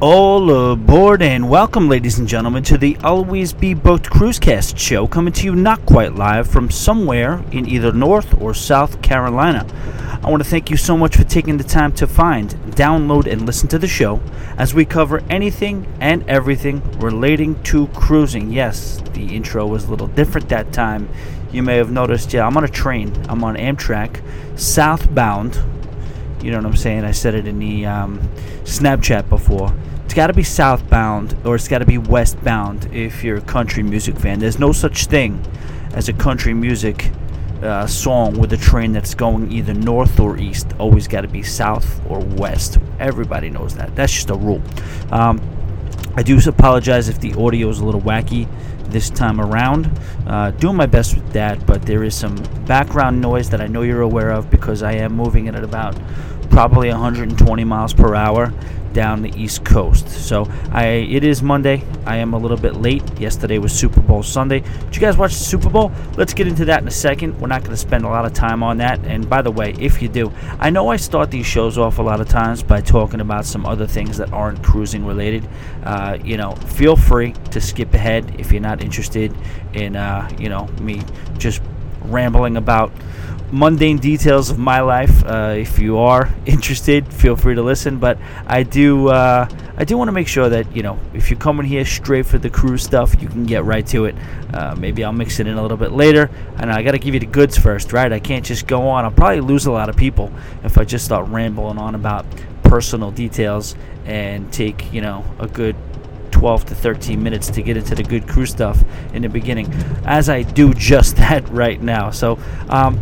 All aboard and welcome, ladies and gentlemen, to the Always Be Booked Cruisecast show, coming to you not quite live from somewhere in either North or South Carolina. I want to thank you so much for taking the time to find, download, and listen to the show as we cover anything and everything relating to cruising. Yes, the intro was a little different that time. You may have noticed, yeah, I'm on a train, I'm on Amtrak, southbound. You know what I'm saying? I said it in the um, Snapchat before it's got to be southbound or it's got to be westbound if you're a country music fan. There's no such thing as a country music uh, song with a train that's going either north or east. Always got to be south or west. Everybody knows that. That's just a rule. Um, I do apologize if the audio is a little wacky this time around. Uh, doing my best with that, but there is some background noise that I know you're aware of because I am moving it at about probably 120 miles per hour down the East Coast. So I it is Monday. I am a little bit late. Yesterday was Super Bowl Sunday. Did you guys watch the Super Bowl? Let's get into that in a second. We're not going to spend a lot of time on that. And by the way, if you do, I know I start these shows off a lot of times by talking about some other things that aren't cruising related. Uh, you know, feel free to skip ahead if you're not interested in uh, you know me just rambling about mundane details of my life. Uh, if you are interested, feel free to listen. But I do, uh, I do want to make sure that you know, if you're coming here straight for the cruise stuff, you can get right to it. Uh, maybe I'll mix it in a little bit later, and I got to give you the goods first, right? I can't just go on. I'll probably lose a lot of people if I just start rambling on about personal details and take you know a good 12 to 13 minutes to get into the good crew stuff in the beginning, as I do just that right now. So, um,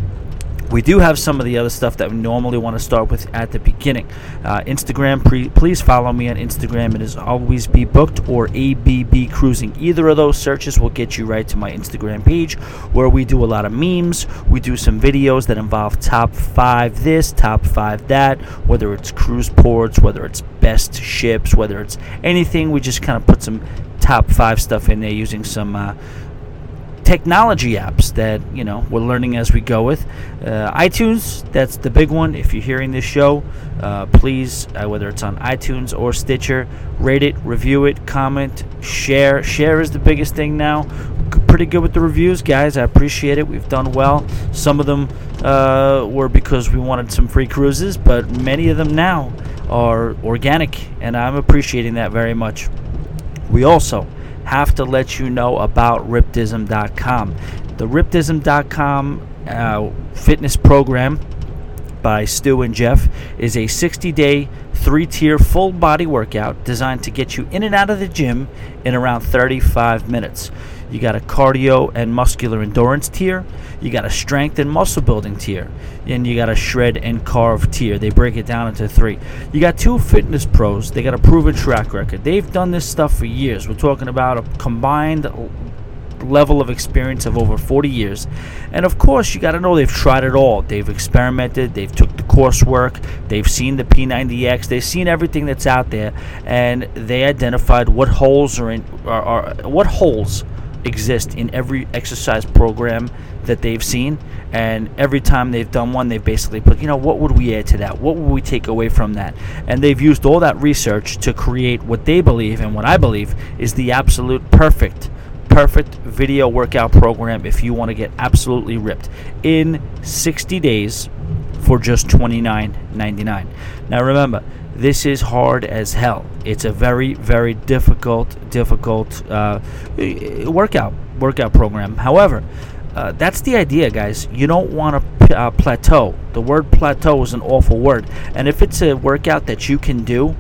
we do have some of the other stuff that we normally want to start with at the beginning. Uh, Instagram, pre- please follow me on Instagram. It is always be booked or ABB cruising. Either of those searches will get you right to my Instagram page where we do a lot of memes. We do some videos that involve top five this, top five that, whether it's cruise ports, whether it's best ships, whether it's anything. We just kind of put some top five stuff in there using some. Uh, technology apps that you know we're learning as we go with. Uh, iTunes, that's the big one. If you're hearing this show, uh, please, uh, whether it's on iTunes or Stitcher, rate it, review it, comment, share. Share is the biggest thing now. Pretty good with the reviews, guys. I appreciate it. We've done well. Some of them uh, were because we wanted some free cruises, but many of them now are organic, and I'm appreciating that very much. We also have to let you know about riptism.com. The riptism.com uh, fitness program by Stu and Jeff is a 60 day, three tier full body workout designed to get you in and out of the gym in around 35 minutes. You got a cardio and muscular endurance tier. You got a strength and muscle building tier. And you got a shred and carve tier. They break it down into three. You got two fitness pros. They got a proven track record. They've done this stuff for years. We're talking about a combined level of experience of over 40 years. And of course, you got to know they've tried it all. They've experimented, they've took the coursework, they've seen the P90X, they've seen everything that's out there and they identified what holes are in are, are what holes exist in every exercise program that they've seen. And every time they've done one they've basically put you know what would we add to that? What would we take away from that? And they've used all that research to create what they believe and what i believe is the absolute perfect perfect video workout program if you want to get absolutely ripped in 60 days for just $29.99 now remember this is hard as hell. It's a very, very difficult, difficult uh, workout workout program. However, uh, that's the idea, guys. You don't want to uh, plateau. The word plateau is an awful word, and if it's a workout that you can do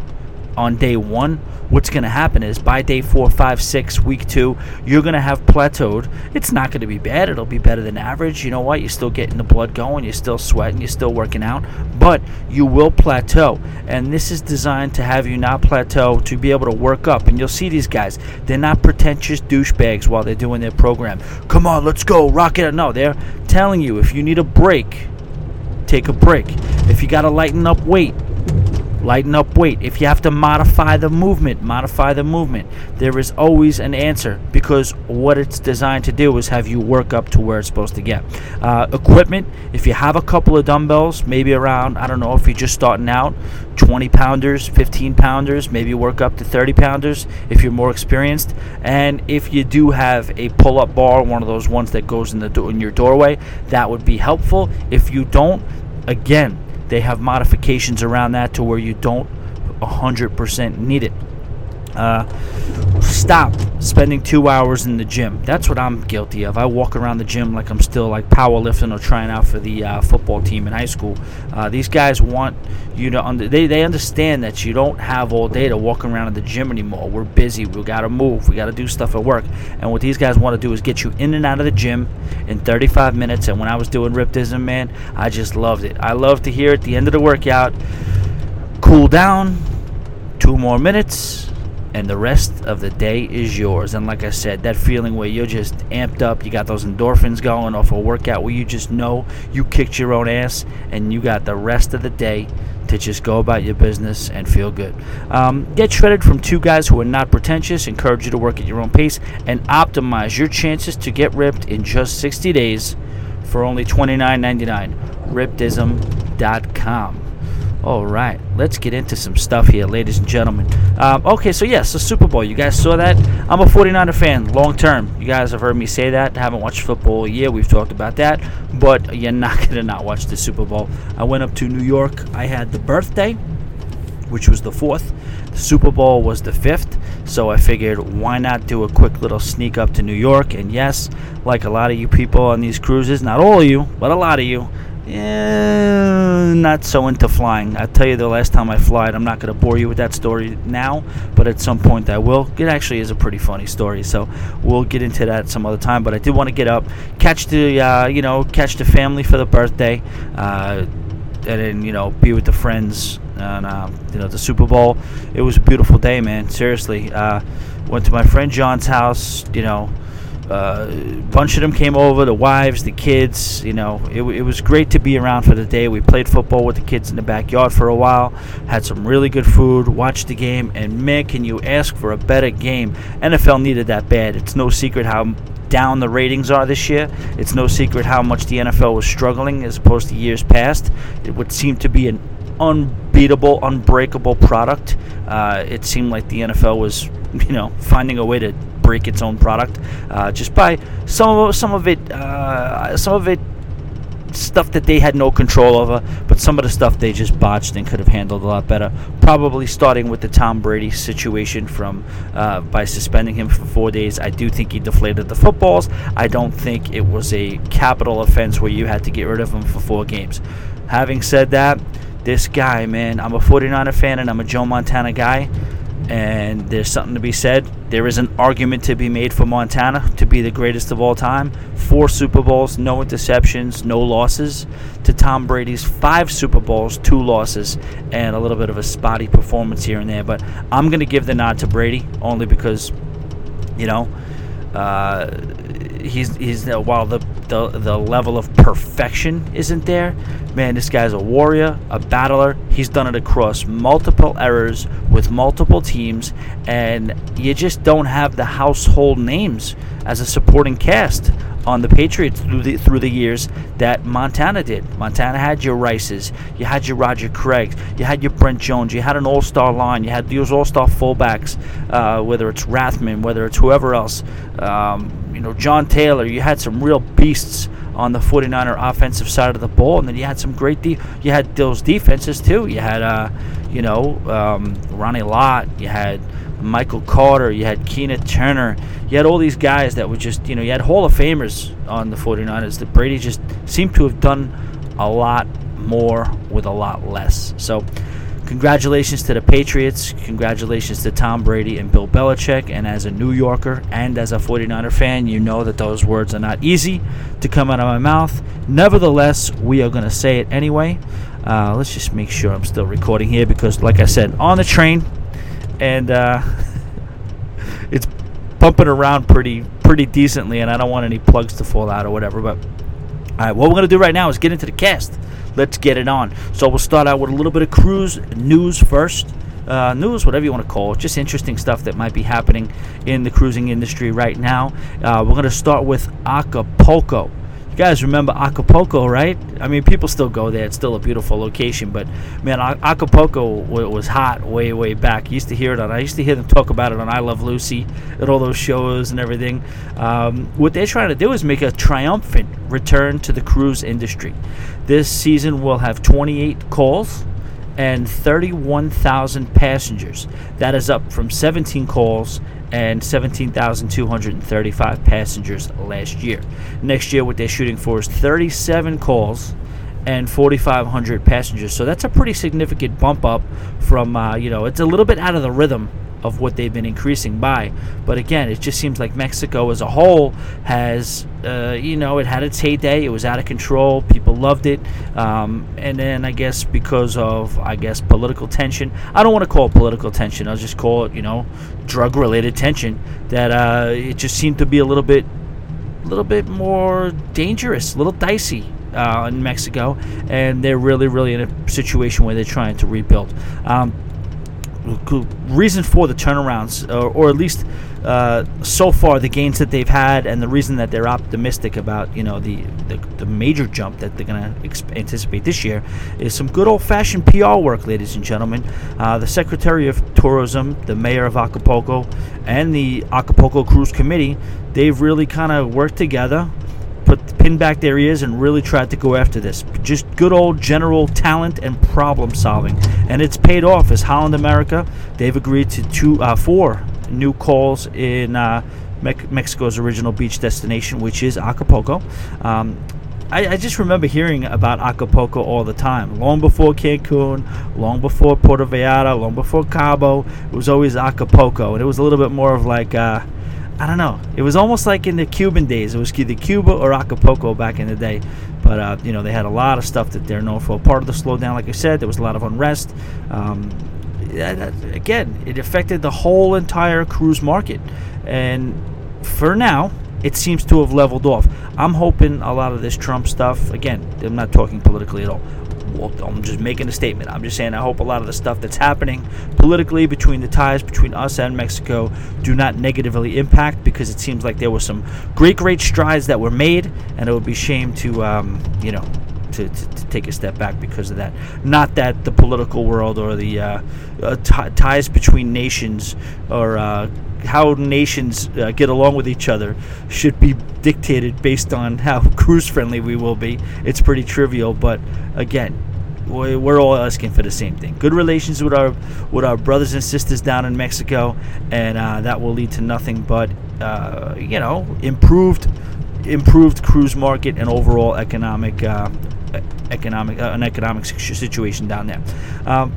on day one, what's going to happen is by day four, five, six, week two, you're going to have plateaued. It's not going to be bad. It'll be better than average. You know what? You're still getting the blood going. You're still sweating. You're still working out. But you will plateau. And this is designed to have you not plateau, to be able to work up. And you'll see these guys. They're not pretentious douchebags while they're doing their program. Come on, let's go. Rock it. No, they're telling you if you need a break, take a break. If you got to lighten up weight, lighten up weight. If you have to modify the movement, modify the movement. There is always an answer because what it's designed to do is have you work up to where it's supposed to get. Uh, equipment, if you have a couple of dumbbells, maybe around, I don't know, if you're just starting out, 20 pounders, 15 pounders, maybe work up to 30 pounders if you're more experienced. And if you do have a pull up bar, one of those ones that goes in the do- in your doorway, that would be helpful. If you don't, again, they have modifications around that to where you don't 100% need it. Uh, stop spending two hours in the gym. That's what I'm guilty of. I walk around the gym like I'm still like powerlifting or trying out for the uh, football team in high school. Uh, these guys want you to under they, they understand that you don't have all day to walk around in the gym anymore. We're busy. We got to move. We got to do stuff at work. And what these guys want to do is get you in and out of the gym in 35 minutes. And when I was doing Riptism, man, I just loved it. I love to hear at the end of the workout, cool down, two more minutes and the rest of the day is yours. And like I said, that feeling where you're just amped up, you got those endorphins going off a workout where you just know you kicked your own ass and you got the rest of the day to just go about your business and feel good. Um, get shredded from two guys who are not pretentious, encourage you to work at your own pace, and optimize your chances to get ripped in just 60 days for only $29.99. Riptism.com. All right, let's get into some stuff here, ladies and gentlemen. Um, okay, so yes, the Super Bowl. You guys saw that? I'm a 49er fan, long term. You guys have heard me say that. I haven't watched football a year. We've talked about that, but you're not gonna not watch the Super Bowl. I went up to New York. I had the birthday, which was the fourth. The Super Bowl was the fifth. So I figured, why not do a quick little sneak up to New York? And yes, like a lot of you people on these cruises, not all of you, but a lot of you, yeah, not so into flying. I'll tell you the last time I flied. I'm not going to bore you with that story now, but at some point I will. It actually is a pretty funny story, so we'll get into that some other time. But I did want to get up, catch the, uh, you know, catch the family for the birthday, uh, and then you know be with the friends and uh, you know the Super Bowl. It was a beautiful day, man. Seriously, uh, went to my friend John's house. You know uh, a bunch of them came over the wives the kids you know it, it was great to be around for the day. We played football with the kids in the backyard for a while had some really good food watched the game and man can you ask for a better game? Nfl needed that bad. It's no secret how down the ratings are this year. It's no secret how much the nfl was struggling as opposed to years past. It would seem to be an unbeatable unbreakable product. Uh, it seemed like the nfl was you know finding a way to break its own product uh, just by some of some of it uh, some of it stuff that they had no control over, but some of the stuff they just botched and could have handled a lot better. Probably starting with the Tom Brady situation from uh, by suspending him for four days. I do think he deflated the footballs. I don't think it was a capital offense where you had to get rid of him for four games. Having said that, this guy, man, I'm a 49er fan and I'm a Joe Montana guy and there's something to be said. There is an argument to be made for Montana to be the greatest of all time. Four Super Bowls, no interceptions, no losses, to Tom Brady's five Super Bowls, two losses, and a little bit of a spotty performance here and there. But I'm going to give the nod to Brady only because, you know, uh, he's he's uh, while the, the the level of perfection isn't there, man, this guy's a warrior, a battler. He's done it across multiple errors with multiple teams, and you just don't have the household names as a supporting cast on the Patriots through the through the years that Montana did. Montana had your Rices, you had your Roger Craigs, you had your Brent Jones, you had an All-Star line, you had those All-Star fullbacks, uh, whether it's Rathman, whether it's whoever else, um, you know John Taylor. You had some real beasts on the 49er offensive side of the ball, and then you had some great de- you had those defenses too. You had uh, you know um, Ronnie Lott, you had Michael Carter, you had Keena Turner, you had all these guys that were just, you know, you had Hall of Famers on the 49ers that Brady just seemed to have done a lot more with a lot less. So, congratulations to the Patriots. Congratulations to Tom Brady and Bill Belichick. And as a New Yorker and as a 49er fan, you know that those words are not easy to come out of my mouth. Nevertheless, we are going to say it anyway. Uh, let's just make sure I'm still recording here because, like I said, on the train, and uh, it's bumping around pretty pretty decently, and I don't want any plugs to fall out or whatever. But All right, what we're going to do right now is get into the cast. Let's get it on. So we'll start out with a little bit of cruise news first. Uh, news, whatever you want to call it, just interesting stuff that might be happening in the cruising industry right now. Uh, we're going to start with Acapulco. Guys remember Acapulco, right? I mean, people still go there. It's still a beautiful location, but man, Acapulco was hot way, way back. You used to hear it on. I used to hear them talk about it on I Love Lucy and all those shows and everything. Um, what they're trying to do is make a triumphant return to the cruise industry. This season will have 28 calls and 31,000 passengers. That is up from 17 calls and 17,235 passengers last year. Next year, what they're shooting for is 37 calls and 4,500 passengers. So that's a pretty significant bump up from, uh, you know, it's a little bit out of the rhythm of what they've been increasing by. But again, it just seems like Mexico as a whole has, uh, you know, it had its heyday. It was out of control. People loved it. Um, and then I guess because of, I guess, political tension, I don't want to call it political tension. I'll just call it, you know, drug related tension, that uh, it just seemed to be a little bit, a little bit more dangerous, a little dicey. Uh, in Mexico, and they're really, really in a situation where they're trying to rebuild. Um, reason for the turnarounds, or, or at least uh, so far the gains that they've had, and the reason that they're optimistic about you know the the, the major jump that they're going to exp- anticipate this year is some good old-fashioned PR work, ladies and gentlemen. Uh, the Secretary of Tourism, the Mayor of Acapulco, and the Acapulco Cruise Committee, they've really kind of worked together put pin back their ears and really tried to go after this. Just good old general talent and problem solving, and it's paid off. As Holland America, they've agreed to two, uh, four new calls in uh, Me- Mexico's original beach destination, which is Acapulco. Um, I, I, just remember hearing about Acapulco all the time. Long before Cancun, long before Puerto Vallarta, long before Cabo, it was always Acapulco, and it was a little bit more of like. Uh, I don't know. It was almost like in the Cuban days. It was either Cuba or Acapulco back in the day. But, uh, you know, they had a lot of stuff that they're known for. Part of the slowdown, like I said, there was a lot of unrest. Um, again, it affected the whole entire cruise market. And for now, it seems to have leveled off. I'm hoping a lot of this Trump stuff, again, I'm not talking politically at all. I'm just making a statement. I'm just saying I hope a lot of the stuff that's happening politically between the ties between us and Mexico do not negatively impact because it seems like there were some great, great strides that were made, and it would be shame to, um, you know, to, to, to, take a step back because of that. Not that the political world or the uh, uh, t- ties between nations or uh, how nations uh, get along with each other should be dictated based on how cruise friendly we will be. It's pretty trivial, but again, we're all asking for the same thing: good relations with our with our brothers and sisters down in Mexico, and uh, that will lead to nothing but uh, you know improved improved cruise market and overall economic uh, economic uh, an economic situation down there. Um,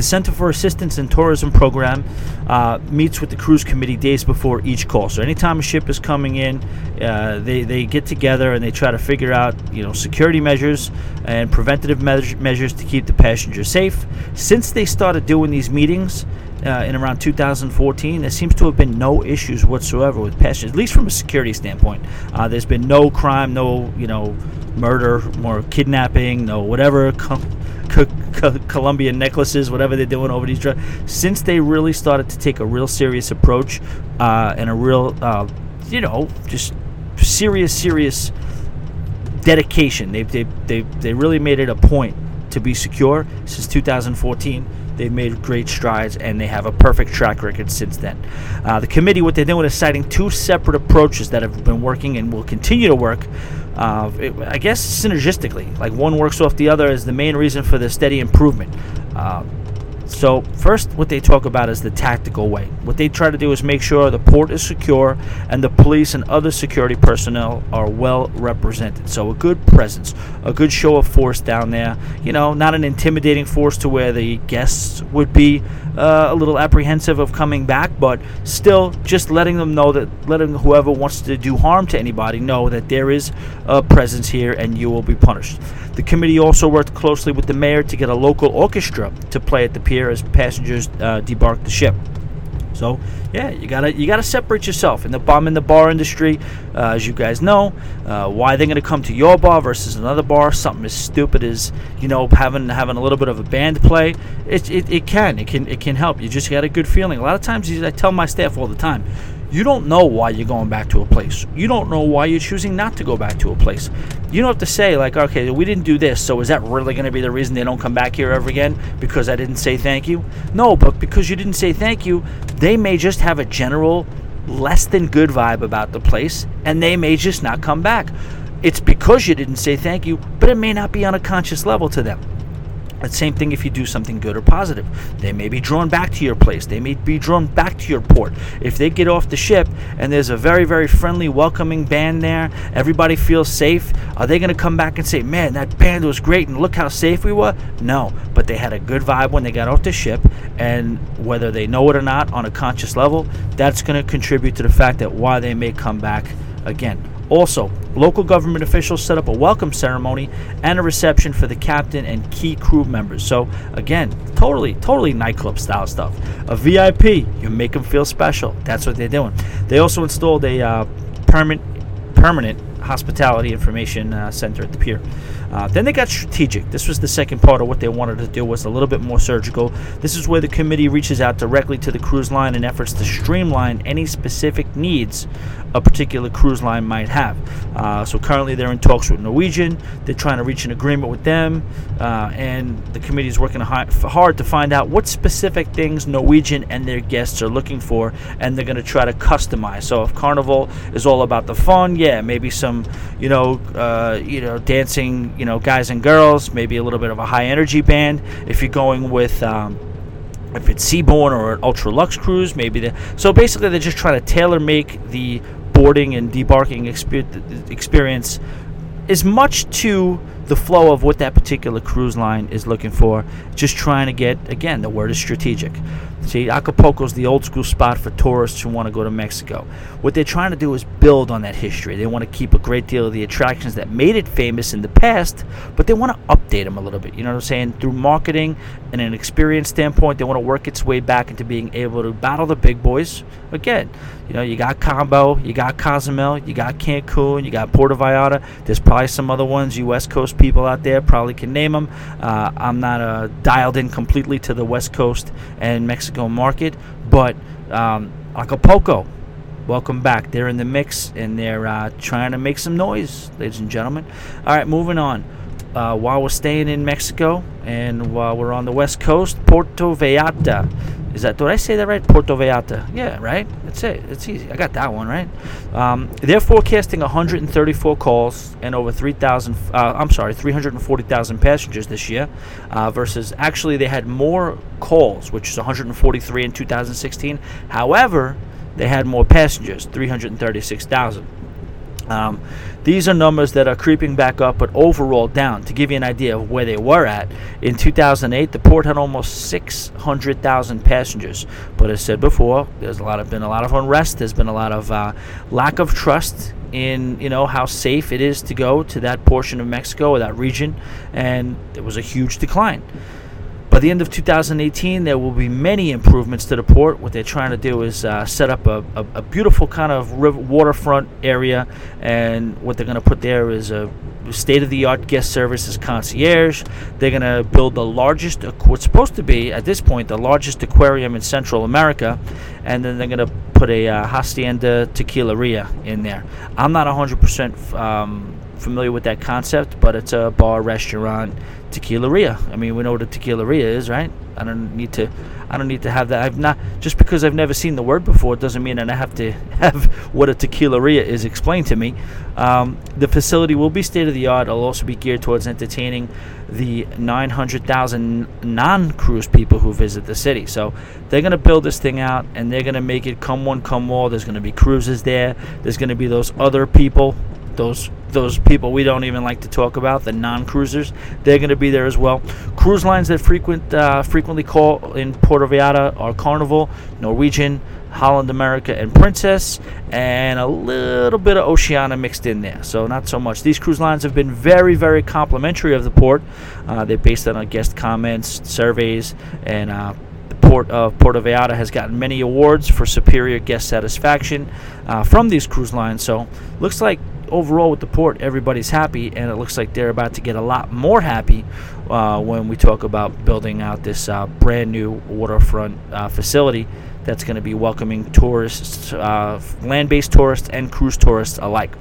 the Center for Assistance and Tourism program uh, meets with the cruise committee days before each call. So anytime a ship is coming in, uh, they, they get together and they try to figure out you know security measures and preventative me- measures to keep the passengers safe. Since they started doing these meetings, uh, in around 2014, there seems to have been no issues whatsoever with passengers, at least from a security standpoint. Uh, there's been no crime, no you know murder, more kidnapping, no whatever Colombian necklaces, whatever they're doing over these drugs. Since they really started to take a real serious approach uh, and a real, uh, you know, just serious, serious dedication, they they they they really made it a point to be secure. Since 2014, they've made great strides and they have a perfect track record since then. Uh, the committee, what they're doing is citing two separate approaches that have been working and will continue to work uh, it, I guess synergistically, like one works off the other, is the main reason for the steady improvement. Uh, so, first, what they talk about is the tactical way. What they try to do is make sure the port is secure and the police and other security personnel are well represented. So, a good presence, a good show of force down there. You know, not an intimidating force to where the guests would be uh, a little apprehensive of coming back, but still just letting them know that, letting whoever wants to do harm to anybody know that there is a presence here and you will be punished. The committee also worked closely with the mayor to get a local orchestra to play at the pier as passengers uh, debarked the ship. So yeah, you gotta you gotta separate yourself. In the bomb in the bar industry, uh, as you guys know, uh, why they're gonna come to your bar versus another bar, something as stupid as you know having having a little bit of a band play, it, it, it can it can it can help. You just got a good feeling. A lot of times, I tell my staff all the time, you don't know why you're going back to a place. You don't know why you're choosing not to go back to a place. You don't have to say, like, okay, we didn't do this, so is that really going to be the reason they don't come back here ever again? Because I didn't say thank you? No, but because you didn't say thank you, they may just have a general less than good vibe about the place, and they may just not come back. It's because you didn't say thank you, but it may not be on a conscious level to them. The same thing if you do something good or positive. They may be drawn back to your place. They may be drawn back to your port. If they get off the ship and there's a very, very friendly, welcoming band there, everybody feels safe, are they going to come back and say, man, that band was great and look how safe we were? No, but they had a good vibe when they got off the ship, and whether they know it or not on a conscious level, that's going to contribute to the fact that why they may come back again. Also, local government officials set up a welcome ceremony and a reception for the captain and key crew members. So, again, totally, totally nightclub style stuff. A VIP, you make them feel special. That's what they're doing. They also installed a uh, permanent, permanent hospitality information uh, center at the pier. Uh, then they got strategic. This was the second part of what they wanted to do was a little bit more surgical. This is where the committee reaches out directly to the cruise line in efforts to streamline any specific needs a particular cruise line might have. Uh, so currently they're in talks with Norwegian. They're trying to reach an agreement with them, uh, and the committee is working hard to find out what specific things Norwegian and their guests are looking for, and they're going to try to customize. So if Carnival is all about the fun, yeah, maybe some, you know, uh, you know, dancing, you know, guys and girls, maybe a little bit of a high energy band. If you're going with um, if it's Seabourn or an ultra lux cruise, maybe they so basically they're just trying to tailor make the boarding and debarking experience as much to the flow of what that particular cruise line is looking for. Just trying to get, again, the word is strategic. See, Acapulco is the old school spot for tourists who want to go to Mexico. What they're trying to do is build on that history. They want to keep a great deal of the attractions that made it famous in the past, but they want to update them a little bit. You know what I'm saying? Through marketing and an experience standpoint, they want to work its way back into being able to battle the big boys. Again, you know, you got Combo, you got Cozumel, you got Cancun, you got Puerto Vallarta. There's probably some other ones you West Coast people out there probably can name them. Uh, I'm not uh, dialed in completely to the West Coast and Mexico market, but um, Acapulco, welcome back. They're in the mix and they're uh, trying to make some noise, ladies and gentlemen. All right, moving on. Uh, while we're staying in Mexico and while we're on the west coast, Puerto Vallarta is that did I say that right? Puerto Vallarta. Yeah, right. That's it. It's easy. I got that one right. Um, they're forecasting 134 calls and over 3,000. Uh, I'm sorry, 340,000 passengers this year, uh, versus actually they had more calls, which is 143 in 2016. However, they had more passengers, 336,000. Um, these are numbers that are creeping back up, but overall down. To give you an idea of where they were at, in 2008, the port had almost 600,000 passengers. But as said before, there's a lot of been a lot of unrest. There's been a lot of uh, lack of trust in you know how safe it is to go to that portion of Mexico or that region, and there was a huge decline. By the end of 2018, there will be many improvements to the port. What they're trying to do is uh, set up a, a, a, beautiful kind of river, waterfront area, and what they're going to put there is a state of the art guest services concierge. They're going to build the largest, what's supposed to be at this point, the largest aquarium in Central America, and then they're going to put a uh, Hacienda Tequileria in there. I'm not 100% um, familiar with that concept, but it's a bar restaurant tequileria. I mean, we know what a tequileria is, right? I don't need to. I don't need to have that. I've not just because I've never seen the word before doesn't mean that I have to have what a tequileria is explained to me. Um, the facility will be state of the art. It'll also be geared towards entertaining the 900,000 non-cruise people who visit the city. So they're going to build this thing out and they're going to make it come one, come all. There's going to be cruises there. There's going to be those other people those those people we don't even like to talk about, the non-cruisers, they're going to be there as well. Cruise lines that frequent uh, frequently call in Puerto Vallarta are Carnival, Norwegian, Holland America, and Princess, and a little bit of Oceania mixed in there. So not so much. These cruise lines have been very, very complimentary of the port. Uh, they're based on guest comments, surveys, and uh, The port of Puerto Vallarta has gotten many awards for superior guest satisfaction uh, from these cruise lines. So looks like overall with the port, everybody's happy, and it looks like they're about to get a lot more happy uh, when we talk about building out this uh, brand new waterfront uh, facility that's going to be welcoming tourists, uh, land based tourists, and cruise tourists alike.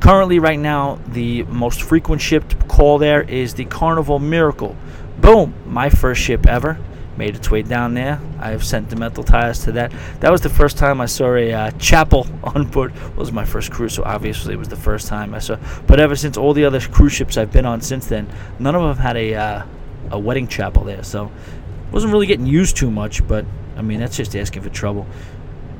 Currently, right now, the most frequent shipped call there is the Carnival Miracle. Boom! My first ship ever made its way down there. I have sentimental ties to that. That was the first time I saw a uh, chapel on board. It was my first cruise, so obviously it was the first time I saw. But ever since all the other cruise ships I've been on since then, none of them had a uh, a wedding chapel there. So wasn't really getting used too much. But I mean, that's just asking for trouble.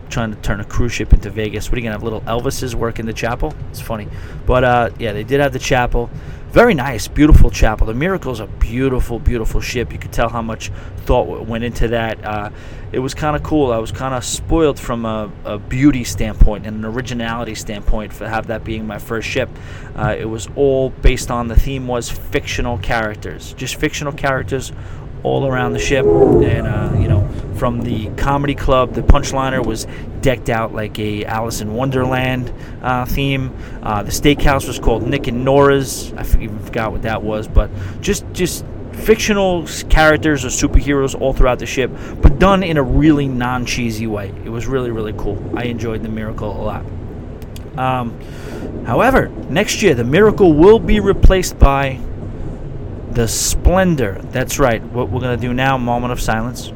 Trying to turn a cruise ship into Vegas. What are you gonna have little Elvises work in the chapel? It's funny, but uh, yeah, they did have the chapel. Very nice, beautiful chapel. The Miracle is a beautiful, beautiful ship. You could tell how much thought went into that. Uh, it was kind of cool. I was kind of spoiled from a, a, beauty standpoint and an originality standpoint for have that being my first ship. Uh, it was all based on the theme was fictional characters, just fictional characters all around the ship, and uh, you know, from the comedy club, the punchliner was decked out like a Alice in Wonderland uh, theme. Uh, the steakhouse was called Nick and Nora's. I even forgot what that was, but just just fictional characters or superheroes all throughout the ship, but done in a really non-cheesy way. It was really really cool. I enjoyed the Miracle a lot. Um, however, next year the Miracle will be replaced by the Splendor. That's right. What we're going to do now, moment of silence.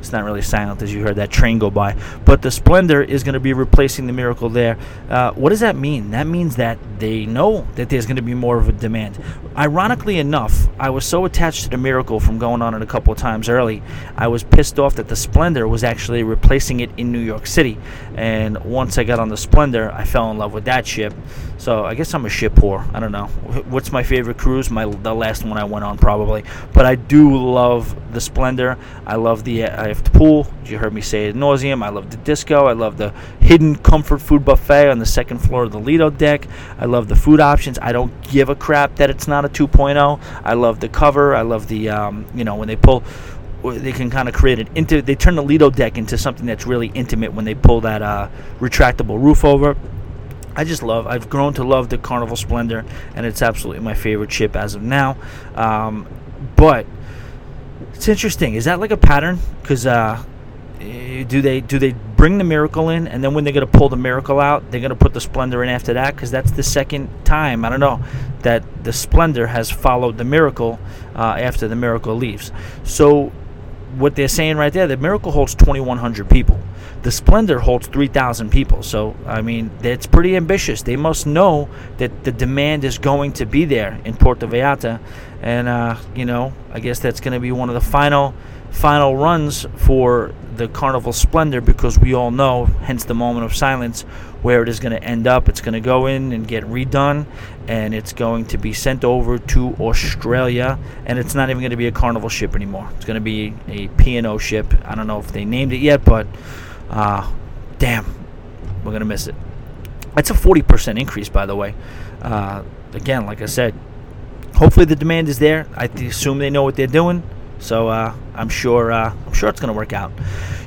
It's not really silent as you heard that train go by. But the Splendor is going to be replacing the Miracle there. Uh, what does that mean? That means that they know that there's going to be more of a demand. Ironically enough, I was so attached to the Miracle from going on it a couple of times early, I was pissed off that the Splendor was actually replacing it in New York City. And once I got on the Splendor, I fell in love with that ship. So I guess I'm a ship whore. I don't know. What's my favorite cruise? My the last one I went on probably. But I do love the Splendor. I love the I have the pool. You heard me say it nauseum. I love the disco. I love the hidden comfort food buffet on the second floor of the Lido deck. I love the food options. I don't give a crap that it's not a 2.0. I love the cover. I love the um, you know when they pull they can kind of create an into they turn the Lido deck into something that's really intimate when they pull that uh, retractable roof over. I just love. I've grown to love the Carnival Splendor, and it's absolutely my favorite ship as of now. Um, but it's interesting. Is that like a pattern? Because uh, eh, do they do they bring the Miracle in, and then when they're gonna pull the Miracle out, they're gonna put the Splendor in after that? Because that's the second time I don't know that the Splendor has followed the Miracle uh, after the Miracle leaves. So what they're saying right there, the Miracle holds 2,100 people. The Splendor holds 3,000 people. So, I mean, it's pretty ambitious. They must know that the demand is going to be there in Puerto Vallarta. And, uh, you know, I guess that's going to be one of the final final runs for the Carnival Splendor because we all know, hence the moment of silence, where it is going to end up. It's going to go in and get redone, and it's going to be sent over to Australia. And it's not even going to be a Carnival ship anymore. It's going to be a P&O ship. I don't know if they named it yet, but uh, damn, we're going to miss it. That's a 40% increase, by the way. Uh, again, like I said, hopefully the demand is there. I assume they know what they're doing. So uh, I'm sure uh, I'm sure it's going to work out.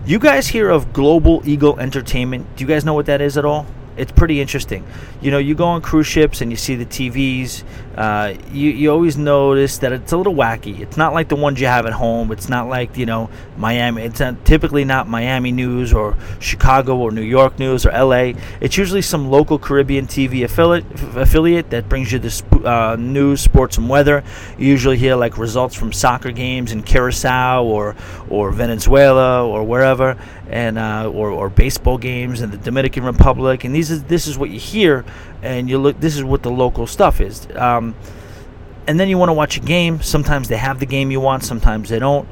You guys hear of Global Eagle Entertainment? Do you guys know what that is at all? It's pretty interesting. You know, you go on cruise ships and you see the TVs. Uh, you you always notice that it's a little wacky. It's not like the ones you have at home. It's not like you know Miami. It's not, typically not Miami news or Chicago or New York news or LA. It's usually some local Caribbean TV affiliate affiliate that brings you the sp- uh, news, sports, and weather. You usually hear like results from soccer games in Curacao or or Venezuela or wherever, and uh, or or baseball games in the Dominican Republic and these is this is what you hear, and you look. This is what the local stuff is. Um, and then you want to watch a game. Sometimes they have the game you want. Sometimes they don't.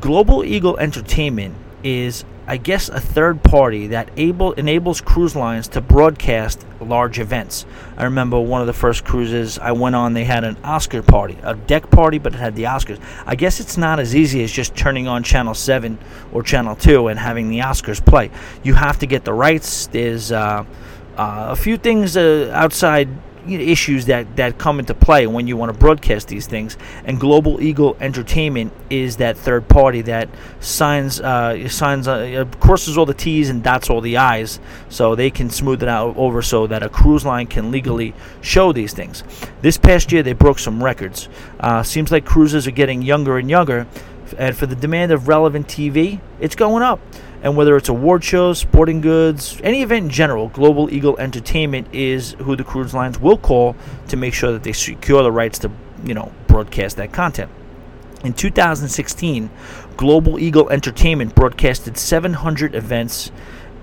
Global Eagle Entertainment is I guess, a third party that able enables cruise lines to broadcast large events. I remember one of the first cruises I went on, they had an Oscar party, a deck party, but it had the Oscars. I guess it's not as easy as just turning on Channel 7 or Channel 2 and having the Oscars play. You have to get the rights. There's uh, uh, a few things uh, outside issues that, that come into play when you want to broadcast these things. And Global Eagle Entertainment is that third party that signs uh, signs uh, crosses all the T's and dots all the I's, so they can smooth it out over so that a cruise line can legally show these things. This past year, they broke some records. Uh, seems like cruises are getting younger and younger, and for the demand of relevant TV, it's going up. And whether it's award shows, sporting goods, any event in general, Global Eagle Entertainment is who the cruise lines will call to make sure that they secure the rights to, you know, broadcast that content. In 2016, Global Eagle Entertainment broadcasted 700 events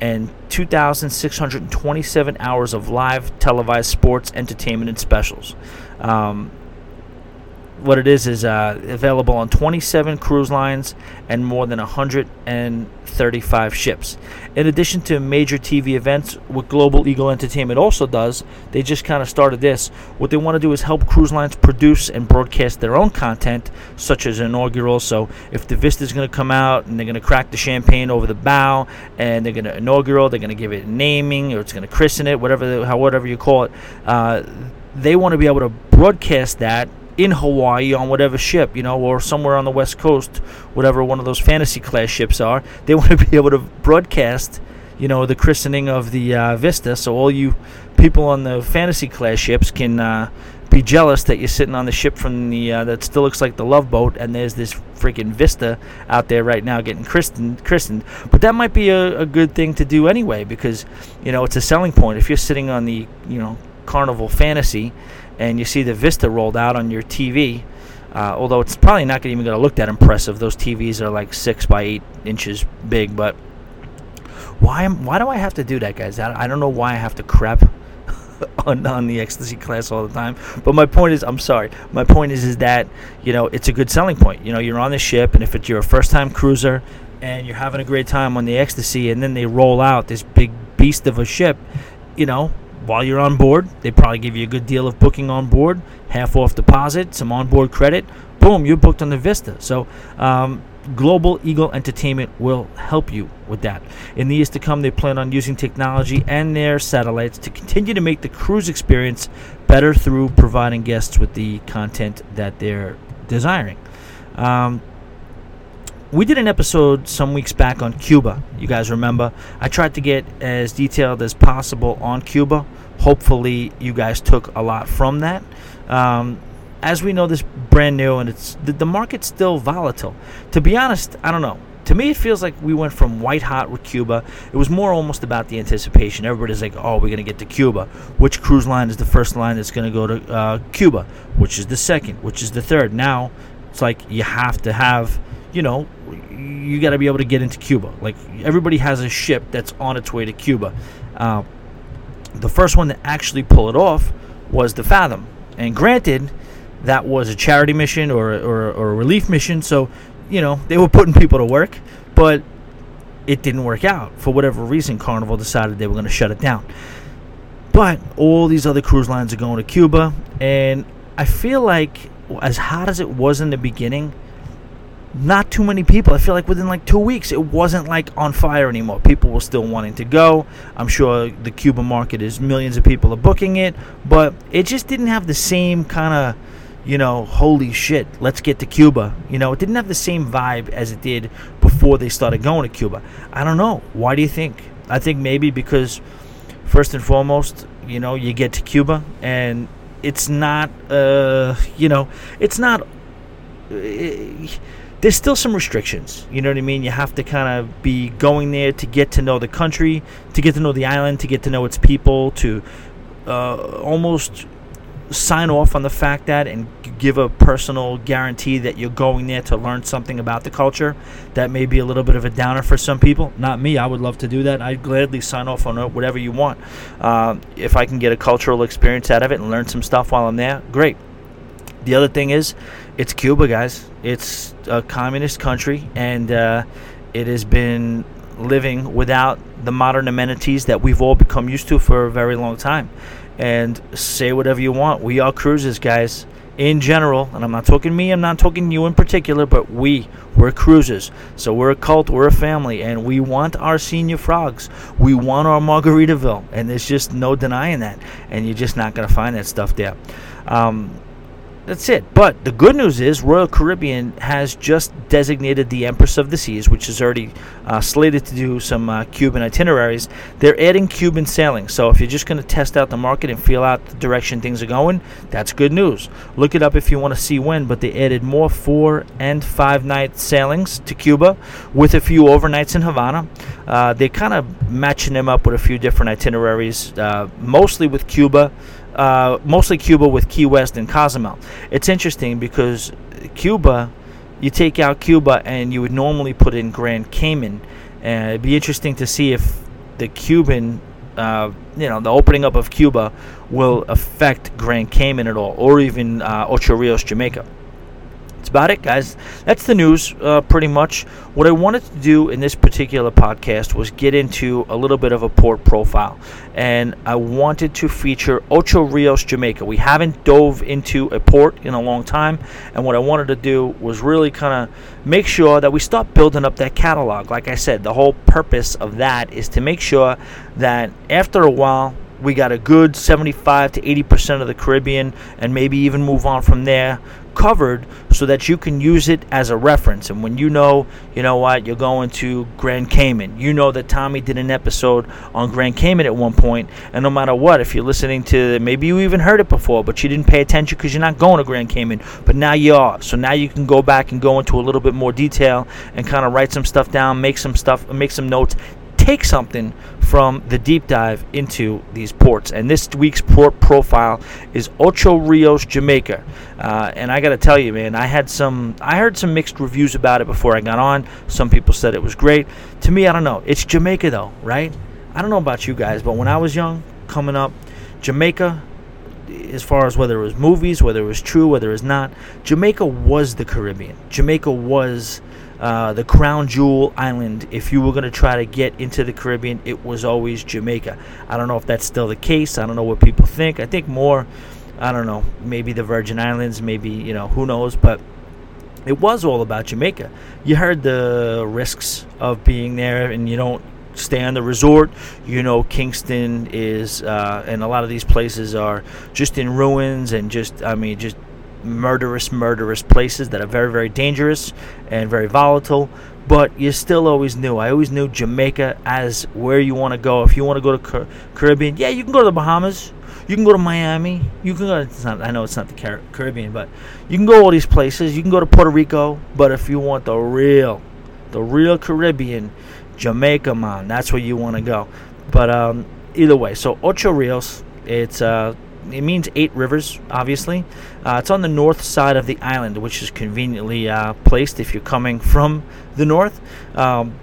and 2,627 hours of live televised sports, entertainment, and specials. Um, what it is is uh, available on 27 cruise lines and more than 135 ships. In addition to major TV events, what Global Eagle Entertainment also does, they just kind of started this. What they want to do is help cruise lines produce and broadcast their own content, such as inaugural. So if the Vista is going to come out and they're going to crack the champagne over the bow, and they're going to inaugural, they're going to give it naming or it's going to christen it, whatever, however you call it. Uh, they want to be able to broadcast that in Hawaii on whatever ship, you know, or somewhere on the West Coast, whatever one of those fantasy class ships are. They want to be able to broadcast, you know, the christening of the uh, Vista, so all you people on the fantasy class ships can uh, be jealous that you're sitting on the ship from the uh, that still looks like the Love Boat, and there's this freaking Vista out there right now getting christened. christened. But that might be a, a good thing to do anyway, because you know it's a selling point. If you're sitting on the you know Carnival Fantasy and you see the Vista rolled out on your TV. Uh, although it's probably not even going to look that impressive. Those TVs are like six by eight inches big. But why am why do I have to do that, guys? I, don't know why I have to crap on, on the ecstasy class all the time. But my point is, I'm sorry. My point is, is that you know it's a good selling point. You know, you're on the ship, and if it's your first time cruiser and you're having a great time on the ecstasy, and then they roll out this big beast of a ship, you know, while you're on board. They probably give you a good deal of booking on board, half off deposit, some onboard credit. Boom, you're booked on the Vista. So, um, Global Eagle Entertainment will help you with that. In the years to come, they plan on using technology and their satellites to continue to make the cruise experience better through providing guests with the content that they're desiring. Um, we did an episode some weeks back on Cuba. You guys remember? I tried to get as detailed as possible on Cuba. Hopefully, you guys took a lot from that. Um, as we know, this brand new and it's the, the market's still volatile. To be honest, I don't know. To me, it feels like we went from white hot with Cuba. It was more almost about the anticipation. Everybody's like, "Oh, we're gonna get to Cuba. Which cruise line is the first line that's gonna go to uh, Cuba? Which is the second? Which is the third?" Now, it's like you have to have you know, you got to be able to get into Cuba. Like everybody has a ship that's on its way to Cuba. Uh, the first one to actually pull it off was the Fathom, and granted, that was a charity mission or, or, or a relief mission, so you know they were putting people to work, but it didn't work out for whatever reason. Carnival decided they were going to shut it down. But all these other cruise lines are going to Cuba, and I feel like as hot as it was in the beginning, not too many people. I feel like within like two weeks, it wasn't like on fire anymore. People were still wanting to go. I'm sure the Cuba market is millions of people are booking it, but it just didn't have the same kind of, you know, holy shit, let's get to Cuba. You know, it didn't have the same vibe as it did before they started going to Cuba. I don't know. Why do you think? I think maybe because, first and foremost, you know, you get to Cuba and it's not, uh, you know, it's not. Uh, there's still some restrictions. You know what I mean? You have to kind of be going there to get to know the country, to get to know the island, to get to know its people, to uh, almost sign off on the fact that and give a personal guarantee that you're going there to learn something about the culture. That may be a little bit of a downer for some people. Not me. I would love to do that. I'd gladly sign off on whatever you want. Uh, if I can get a cultural experience out of it and learn some stuff while I'm there, great. The other thing is, it's Cuba, guys. It's a communist country, and uh, it has been living without the modern amenities that we've all become used to for a very long time. And say whatever you want. We are cruisers, guys. in general, and I'm not talking me, I'm not talking you in particular, but we, we're cruisers. So we're a cult, we're a family, and we want our Señor Frogs. We want our Margaritaville, and there's just no denying that. And you're just not going to find that stuff there. Um, that's it. But the good news is Royal Caribbean has just designated the Empress of the Seas, which is already uh, slated to do some uh, Cuban itineraries. They're adding Cuban sailing. So if you're just going to test out the market and feel out the direction things are going, that's good news. Look it up if you want to see when. But they added more four and five night sailings to Cuba with a few overnights in Havana. Uh, they're kind of matching them up with a few different itineraries, uh, mostly with Cuba uh, mostly Cuba with Key West and Cozumel. It's interesting because Cuba, you take out Cuba and you would normally put in Grand Cayman. And it'd be interesting to see if the Cuban, uh, you know, the opening up of Cuba will affect Grand Cayman at all, or even uh, Ocho Rios, Jamaica. That's about it, guys. That's the news, uh, pretty much. What I wanted to do in this particular podcast was get into a little bit of a port profile. And I wanted to feature Ocho Rios, Jamaica. We haven't dove into a port in a long time. And what I wanted to do was really kind of make sure that we start building up that catalog. Like I said, the whole purpose of that is to make sure that after a while, we got a good 75 to 80% of the Caribbean and maybe even move on from there covered so that you can use it as a reference. And when you know, you know what, you're going to Grand Cayman, you know that Tommy did an episode on Grand Cayman at one point, and no matter what, if you're listening to, maybe you even heard it before, but you didn't pay attention because you're not going to Grand Cayman, but now you are. So now you can go back and go into a little bit more detail and kind of write some stuff down, make some stuff, make some notes, take something from the deep dive into these ports. And this week's port profile is Ocho Rios, Jamaica. Uh, and I got to tell you, man, I had some, I heard some mixed reviews about it before I got on. Some people said it was great. To me, I don't know. It's Jamaica, though, right? I don't know about you guys, but when I was young, coming up, Jamaica, as far as whether it was movies, whether it was true, whether it was not, Jamaica was the Caribbean. Jamaica was uh, the crown jewel island. If you were going to try to get into the Caribbean, it was always Jamaica. I don't know if that's still the case. I don't know what people think. I think more, I don't know, maybe the Virgin Islands, maybe, you know, who knows. But it was all about Jamaica. You heard the risks of being there, and you don't stay on the resort. You know, Kingston is, uh, and a lot of these places are just in ruins and just, I mean, just murderous, murderous places that are very, very dangerous and very volatile. But you still always knew. I always knew Jamaica as where you want to go. If you want to go to Car- Caribbean, yeah, you can go to the Bahamas. You can go to Miami. You can go. It's not, I know it's not the Car- Caribbean, but you can go all these places. You can go to Puerto Rico. But if you want the real, the real Caribbean, Jamaica, man, that's where you want to go. But um, either way, so Ocho Rios. It's uh, it means eight rivers, obviously. Uh, it's on the north side of the island, which is conveniently uh, placed if you're coming from the north. Um,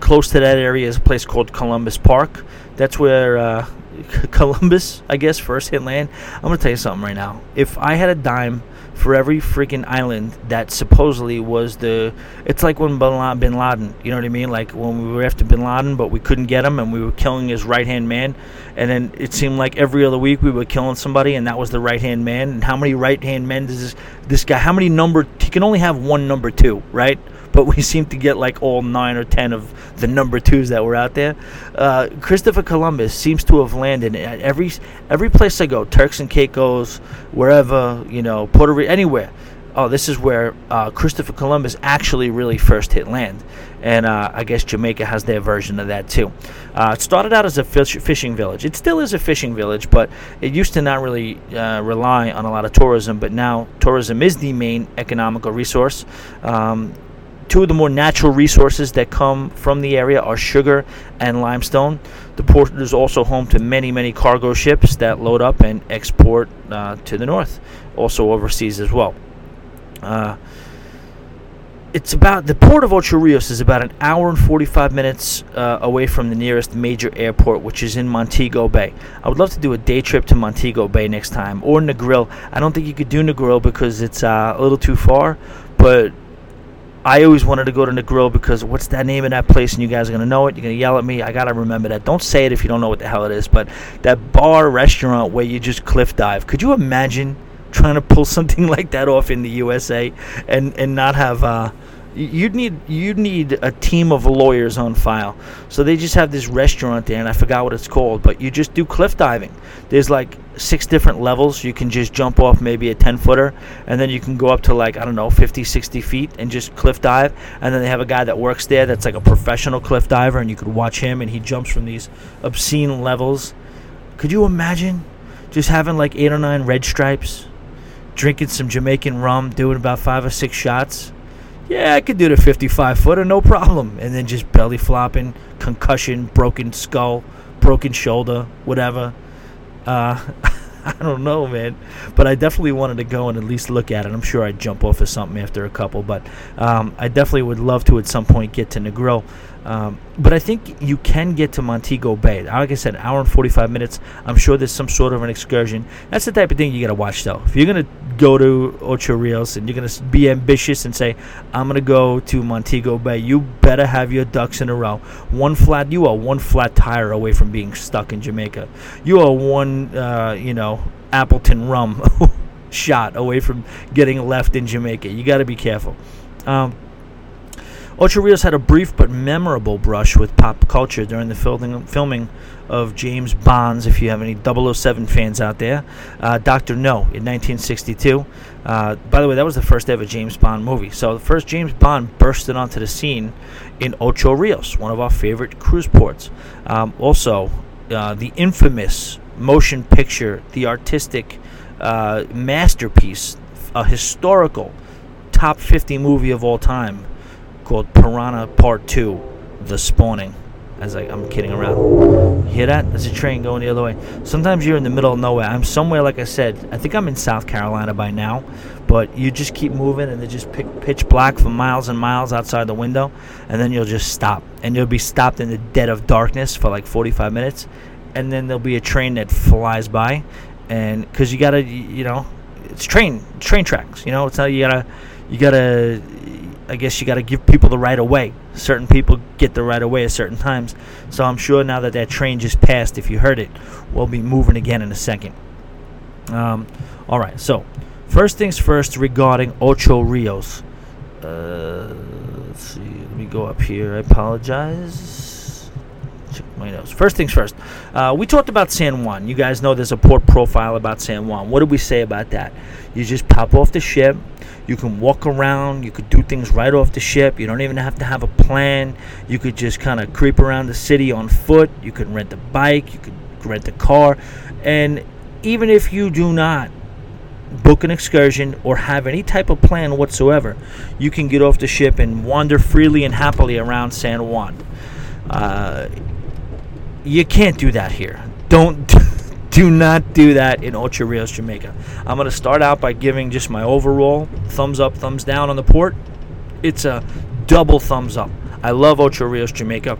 close to that area is a place called Columbus Park. That's where uh, Columbus, I guess, first hit land. I'm going to tell you something right now. If I had a dime for every freaking island that supposedly was the. It's like when Bin Laden, you know what I mean? Like when we were after Bin Laden, but we couldn't get him, and we were killing his right hand man. And then it seemed like every other week we were killing somebody, and that was the right hand man. And how many right hand men does this this guy? How many number? He can only have one number two, right? But we seem to get like all nine or ten of the number twos that were out there. Uh, Christopher Columbus seems to have landed at every every place I go, Turks and Caicos, wherever you know, Puerto Rico, anywhere. Oh, this is where uh, Christopher Columbus actually really first hit land, and uh, I guess Jamaica has their version of that too. Uh, it started out as a fish, fishing village. It still is a fishing village, but it used to not really uh, rely on a lot of tourism. But now tourism is the main economical resource. Um, Two of the more natural resources that come from the area are sugar and limestone. The port is also home to many, many cargo ships that load up and export uh, to the north, also overseas as well. Uh, it's about the port of Ocho Rios is about an hour and 45 minutes uh, away from the nearest major airport, which is in Montego Bay. I would love to do a day trip to Montego Bay next time or Negril. I don't think you could do Negril because it's uh, a little too far, but I always wanted to go to Negril because what's that name of that place? And you guys are gonna know it. You're gonna yell at me. I gotta remember that. Don't say it if you don't know what the hell it is. But that bar restaurant where you just cliff dive. Could you imagine trying to pull something like that off in the USA and and not have uh, you'd need you'd need a team of lawyers on file. So they just have this restaurant there, and I forgot what it's called, but you just do cliff diving. There's like six different levels. You can just jump off maybe a 10 footer, and then you can go up to like I don't know 50, 60 feet and just cliff dive. And then they have a guy that works there that's like a professional cliff diver, and you could watch him, and he jumps from these obscene levels. Could you imagine just having like eight or nine red stripes? Drinking some Jamaican rum, doing about five or six shots yeah, I could do the 55 footer, no problem. And then just belly flopping, concussion, broken skull, broken shoulder, whatever. Uh, I don't know, man. But I definitely wanted to go and at least look at it. I'm sure I'd jump off of something after a couple, but um, I definitely would love to at some point get to Negril. Um, but I think you can get to Montego Bay. Like I said, hour and 45 minutes. I'm sure there's some sort of an excursion. That's the type of thing you got to watch, though. If you're going to go to Ocho Rios and you're going to be ambitious and say, I'm going to go to Montego Bay, you better have your ducks in a row. One flat, you are one flat tire away from being stuck in Jamaica. You are one, uh, you know, Appleton rum shot away from getting left in Jamaica. You got to be careful. Um, Ocho Rios had a brief but memorable brush with pop culture during the filming, of James Bond's, if you have any 007 fans out there, uh, Dr. No in 1962. Uh, by the way, that was the first ever James Bond movie. So the first James Bond bursted onto the scene in Ocho Rios, one of our favorite cruise ports. Um, also, uh, the infamous motion picture, the artistic uh, masterpiece, a historical top 50 movie of all time called Piranha Part 2 The Spawning. As I, I'm kidding around. You hear that? There's a train going the other way. Sometimes you're in the middle of nowhere. I'm somewhere, like I said, I think I'm in South Carolina by now, but you just keep moving and they just pick pitch black for miles and miles outside the window, and then you'll just stop. And you'll be stopped in the dead of darkness for like 45 minutes, and then there'll be a train that flies by, and because you gotta, you know, it's train train tracks. You know, it's how you gotta you gotta I guess you got to give people the right of way. Certain people get the right of way at certain times. So I'm sure now that that train just passed, if you heard it, we'll be moving again in a second. Um, all right. So first things first regarding Ocho Rios. Uh, let's see. Let me go up here. I apologize. Notes. First things first. Uh, we talked about San Juan. You guys know there's a port profile about San Juan. What did we say about that? You just pop off the ship you can walk around. You could do things right off the ship. You don't even have to have a plan. You could just kind of creep around the city on foot. You could rent a bike. You could rent a car. And even if you do not book an excursion or have any type of plan whatsoever, you can get off the ship and wander freely and happily around San Juan. Uh, you can't do that here. Don't do not do that in Ocho Rios, Jamaica. I'm going to start out by giving just my overall thumbs up, thumbs down on the port. It's a double thumbs up. I love Ocho Rios, Jamaica,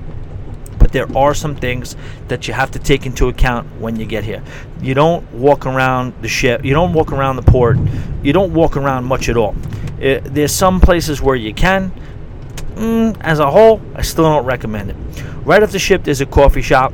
but there are some things that you have to take into account when you get here. You don't walk around the ship, you don't walk around the port, you don't walk around much at all. It, there's some places where you can. Mm, as a whole, I still don't recommend it. Right off the ship, there's a coffee shop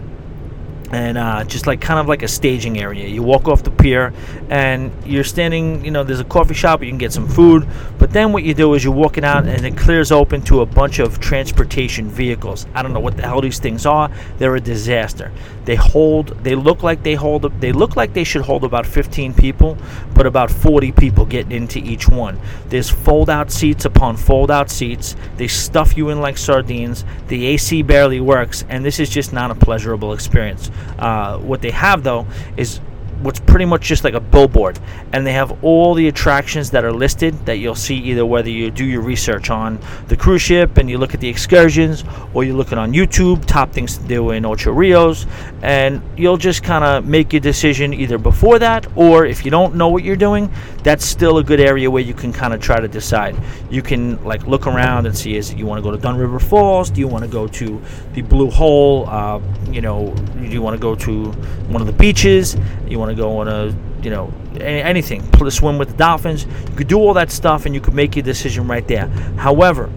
and uh, just like kind of like a staging area. You walk off the pier and you're standing, you know, there's a coffee shop, you can get some food, but then what you do is you're walking out and it clears open to a bunch of transportation vehicles. I don't know what the hell these things are. They're a disaster. They hold, they look like they hold, they look like they should hold about 15 people, but about 40 people getting into each one. There's fold out seats upon fold out seats. They stuff you in like sardines. The AC barely works, and this is just not a pleasurable experience. Uh, what they have though is what's pretty much just like a billboard and they have all the attractions that are listed that you'll see either whether you do your research on the cruise ship and you look at the excursions or you're looking on YouTube top things to do in Ocho Rios and you'll just kind of make your decision either before that or if you don't know what you're doing that's still a good area where you can kind of try to decide. You can like look around and see is you want to go to Dunn River Falls? Do you want to go to the Blue Hole? Uh, you know do you want to go to one of the beaches? You want to go on a you know anything. Swim with the dolphins. You could do all that stuff and you could make your decision right there. However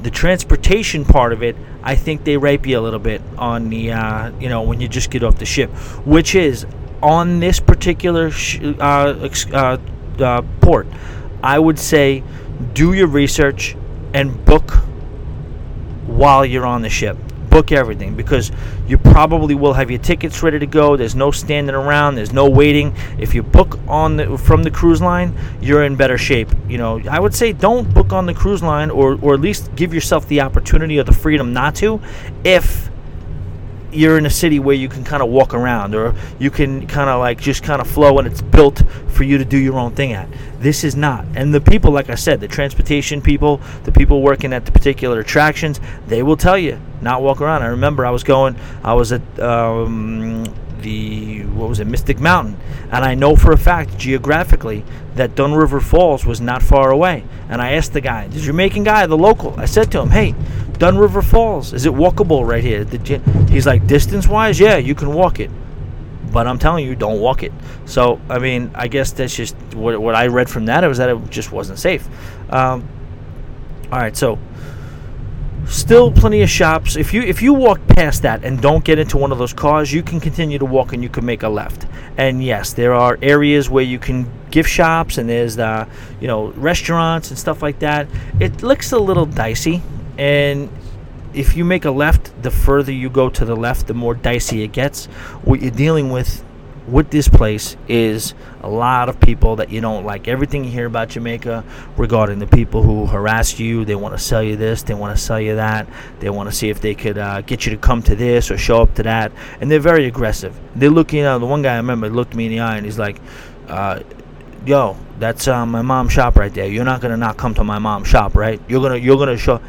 the transportation part of it i think they rape you a little bit on the uh, you know when you just get off the ship which is on this particular sh- uh, uh, uh, port, I would say do your research and book while you're on the ship. Book everything because you probably will have your tickets ready to go. There's no standing around. There's no waiting. If you book on the, from the cruise line, you're in better shape. You know, I would say don't book on the cruise line, or or at least give yourself the opportunity or the freedom not to, if you're in a city where you can kind of walk around or you can kind of like just kind of flow and it's built for you to do your own thing at. This is not. And the people, like I said, the transportation people, the people working at the particular attractions, they will tell you not walk around. I remember I was going, I was at um, the what was it, Mystic Mountain, and I know for a fact geographically that Dunn River Falls was not far away. And I asked the guy, the Jamaican guy, the local, I said to him, "Hey, Dunn River Falls, is it walkable right here?" He's like, "Distance-wise, yeah, you can walk it." But I'm telling you, don't walk it. So, I mean, I guess that's just what, what I read from that. It was that it just wasn't safe. Um, all right, so still plenty of shops. If you if you walk past that and don't get into one of those cars, you can continue to walk and you can make a left. And yes, there are areas where you can gift shops and there's the you know restaurants and stuff like that. It looks a little dicey, and if you make a left, the further you go to the left, the more dicey it gets. What you're dealing with with this place is a lot of people that you don't like. Everything you hear about Jamaica regarding the people who harass you, they want to sell you this, they want to sell you that, they want to see if they could uh, get you to come to this or show up to that, and they're very aggressive. They're looking at the one guy I remember looked me in the eye and he's like, uh, "Yo, that's uh, my mom's shop right there. You're not gonna not come to my mom's shop, right? You're gonna you're gonna show."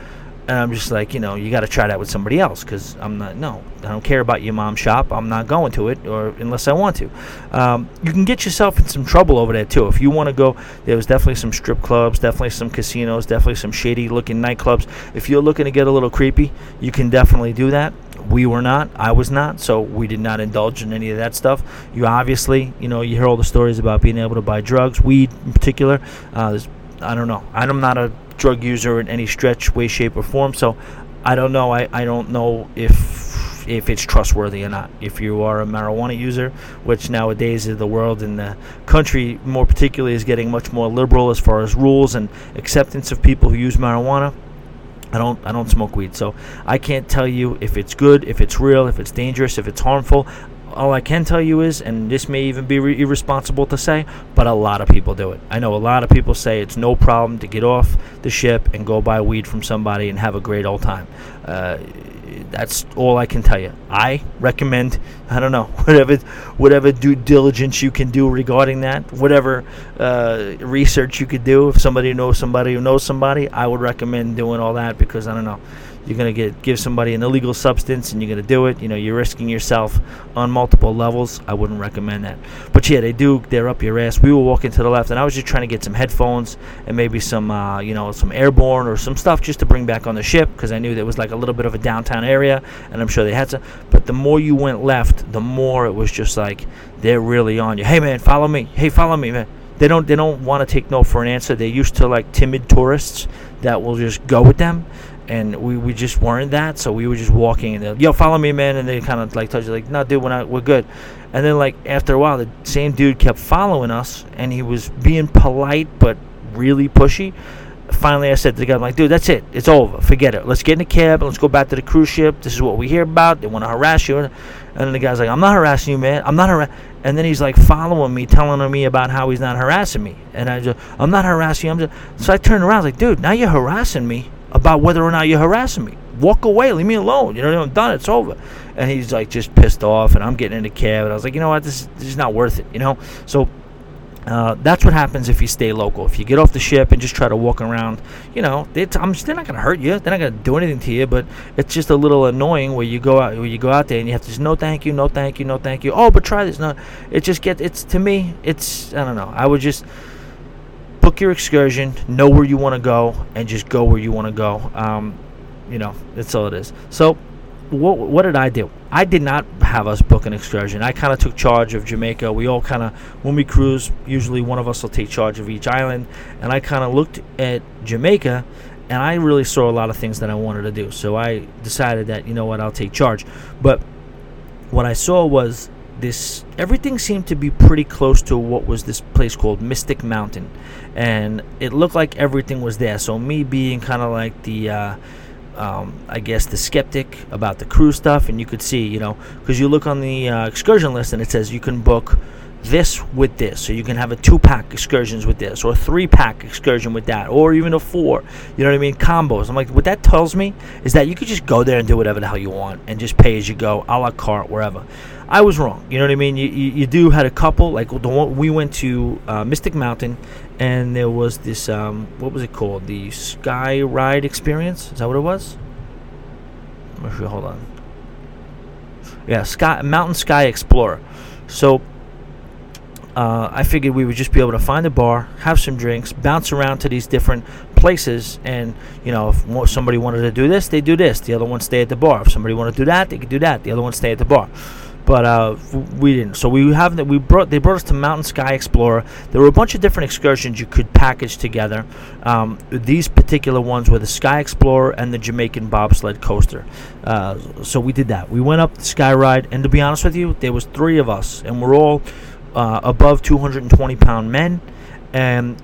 And I'm just like, you know, you got to try that with somebody else because I'm not. No, I don't care about your mom's shop. I'm not going to it, or unless I want to. Um, you can get yourself in some trouble over there too if you want to go. There was definitely some strip clubs, definitely some casinos, definitely some shady-looking nightclubs. If you're looking to get a little creepy, you can definitely do that. We were not. I was not. So we did not indulge in any of that stuff. You obviously, you know, you hear all the stories about being able to buy drugs, weed in particular. Uh, I don't know. I'm not a drug user in any stretch, way, shape, or form. So I don't know. I, I don't know if if it's trustworthy or not. If you are a marijuana user, which nowadays the world and the country more particularly is getting much more liberal as far as rules and acceptance of people who use marijuana. I don't I don't smoke weed, so I can't tell you if it's good, if it's real, if it's dangerous, if it's harmful all I can tell you is, and this may even be re- irresponsible to say, but a lot of people do it. I know a lot of people say it's no problem to get off the ship and go buy weed from somebody and have a great old time. Uh, that's all I can tell you. I recommend, I don't know, whatever, whatever due diligence you can do regarding that, whatever uh, research you could do. If somebody knows somebody who knows somebody, I would recommend doing all that because I don't know you're going to get give somebody an illegal substance and you're going to do it. You know you're risking yourself on multiple levels. I wouldn't recommend that. But yeah they do they're up your ass. We were walking to the left and i was just trying to get some headphones and maybe some uh, you know some airborne or some stuff just to bring back on the ship because i knew there was like a little bit of a downtown area and i'm sure they had some. But the more you went left the more it was just like they're really on you. Hey man follow me. Hey follow me man. They don't they don't want to take no for an answer. They're used to like timid tourists that will just go with them and we, we just weren't that. So we were just walking and they're, yo, follow me, man. And they kind of like touch you like, no, dude, we're not, we're good. And then like after a while, the same dude kept following us, and he was being polite but really pushy. Finally, I said to the guy, I'm like, dude, that's it. It's over. Forget it. Let's get in a cab and let's go back to the cruise ship. This is what we hear about. They want to harass you. And then the guy's like, I'm not harassing you, man. I'm not harassing. And then he's like following me, telling me about how he's not harassing me. And I just, I'm not harassing you. I'm just. So I turned around, I was like, dude, now you're harassing me about whether or not you're harassing me. Walk away, leave me alone. You know, I'm done. It's over. And he's like just pissed off, and I'm getting in the cab, and I was like, you know what, this, this is not worth it. You know, so uh, that's what happens if you stay local. If you get off the ship and just try to walk around, you know, I'm, they're not going to hurt you. They're not going to do anything to you. But it's just a little annoying where you go out, where you go out there and you have to just no thank you, no thank you, no thank you. Oh, but try this. No, it just gets. It's to me, it's I don't know. I would just book your excursion, know where you want to go, and just go where you want to go. Um, you know, that's all it is. So, what, what did I do? I did not have us book an excursion. I kind of took charge of Jamaica. We all kind of, when we cruise, usually one of us will take charge of each island. And I kind of looked at Jamaica and I really saw a lot of things that I wanted to do. So I decided that, you know what, I'll take charge. But what I saw was this everything seemed to be pretty close to what was this place called Mystic Mountain, and it looked like everything was there. So me being kind of like the uh, um, I guess the skeptic about the cruise stuff, and you could see, you know, because you look on the uh, excursion list and it says you can book this with this. So you can have a two pack excursions with this, or a three pack excursion with that, or even a four. You know what I mean? Combos. I'm like, what that tells me is that you could just go there and do whatever the hell you want and just pay as you go, a la carte, wherever. I was wrong. You know what I mean? You, you, you do had a couple, like the one we went to uh, Mystic Mountain, and there was this, um, what was it called? The Sky Ride Experience? Is that what it was? Hold on. Yeah, Sky Mountain Sky Explorer. So uh, I figured we would just be able to find a bar, have some drinks, bounce around to these different places, and you know, if somebody wanted to do this, they do this. The other one stay at the bar. If somebody wanted to do that, they could do that. The other one stay at the bar. But uh, we didn't. So we have that. we brought they brought us to Mountain Sky Explorer. There were a bunch of different excursions you could package together. Um, these particular ones were the Sky Explorer and the Jamaican bobsled coaster. Uh, so we did that. We went up the Sky Ride, and to be honest with you, there was three of us, and we're all uh, above 220 pound men, and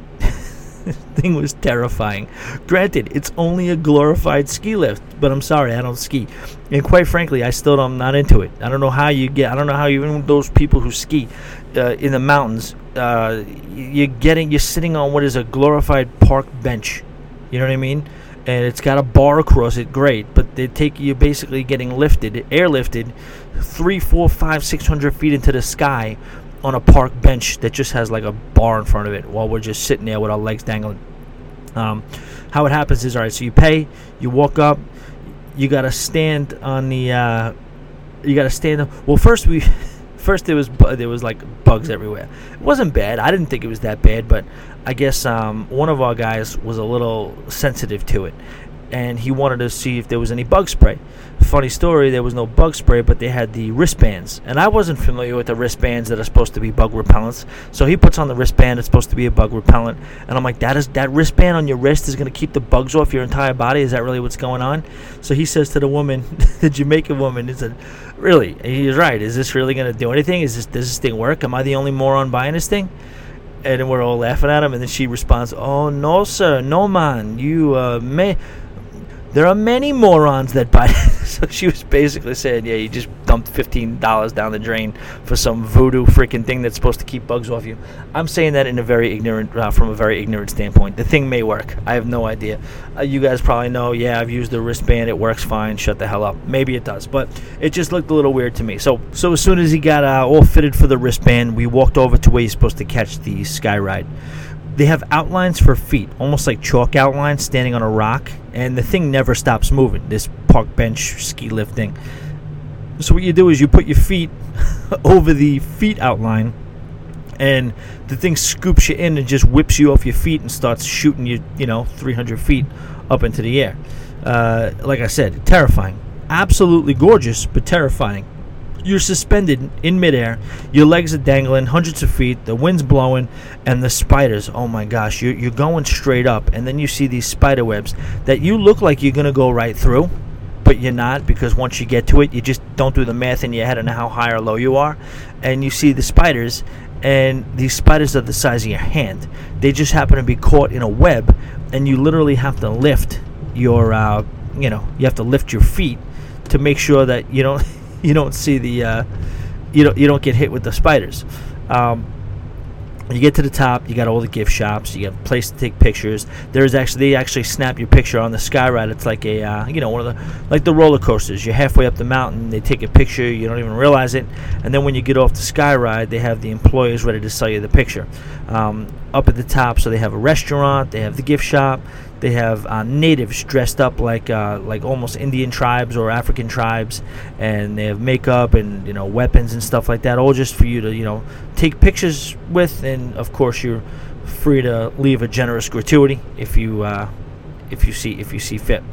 thing was terrifying. Granted, it's only a glorified ski lift, but I'm sorry, I don't ski, and quite frankly, I still am not into it. I don't know how you get. I don't know how even those people who ski uh, in the mountains, uh, you're getting, you're sitting on what is a glorified park bench. You know what I mean? And it's got a bar across it, great. But they take you basically getting lifted, airlifted, three, four, five, six hundred feet into the sky on a park bench that just has like a bar in front of it while we're just sitting there with our legs dangling. Um, how it happens is all right. So you pay, you walk up, you gotta stand on the, uh, you gotta stand up. Well, first we, first there was there was like bugs everywhere. It wasn't bad. I didn't think it was that bad, but I guess um, one of our guys was a little sensitive to it, and he wanted to see if there was any bug spray. Funny story, there was no bug spray, but they had the wristbands. And I wasn't familiar with the wristbands that are supposed to be bug repellents. So he puts on the wristband, it's supposed to be a bug repellent. And I'm like, that is that wristband on your wrist is going to keep the bugs off your entire body? Is that really what's going on? So he says to the woman, the Jamaican woman, he said, Really? he's right. Is this really going to do anything? Is this, does this thing work? Am I the only moron buying this thing? and we're all laughing at him. And then she responds, "Oh no, sir, no man, you uh, may there are many morons that buy. so she was basically saying, yeah, you just dumped fifteen dollars down the drain for some voodoo freaking thing that's supposed to keep bugs off you. I'm saying that in a very ignorant, uh, from a very ignorant standpoint. The thing may work. I have no idea. Uh, you guys probably know. Yeah, I've used the wristband. It works fine. Shut the hell up. Maybe it does, but it just looked a little weird to me. So, so as soon as he got uh, all fitted for the wristband, we walked over to where he's supposed to catch the sky ride they have outlines for feet, almost like chalk outlines standing on a rock, and the thing never stops moving. This park bench ski lift thing. So what you do is you put your feet over the feet outline, and the thing scoops you in and just whips you off your feet and starts shooting you, you know, 300 feet up into the air. Uh, like I said, terrifying. Absolutely gorgeous, but terrifying you're suspended in midair. Your legs are dangling hundreds of feet. The wind's blowing, and the spiders. Oh my gosh, you're, you're going straight up, and then you see these spider webs that you look like you're gonna go right through, but you're not because once you get to it, you just don't do the math in your head on how high or low you are, and you see the spiders. And these spiders are the size of your hand. They just happen to be caught in a web, and you literally have to lift your, uh, you know, you have to lift your feet to make sure that you don't you don't see the uh, you don't you don't get hit with the spiders. Um, you get to the top, you got all the gift shops, you got a place to take pictures. There's actually they actually snap your picture on the sky ride. It's like a uh, you know one of the like the roller coasters. You're halfway up the mountain, they take a picture, you don't even realize it, and then when you get off the sky ride, they have the employees ready to sell you the picture. Um, up at the top, so they have a restaurant, they have the gift shop, they have uh, natives dressed up like uh, like almost Indian tribes or African tribes, and they have makeup and you know weapons and stuff like that, all just for you to you know take pictures with. And of course, you're free to leave a generous gratuity if you uh, if you see if you see fit.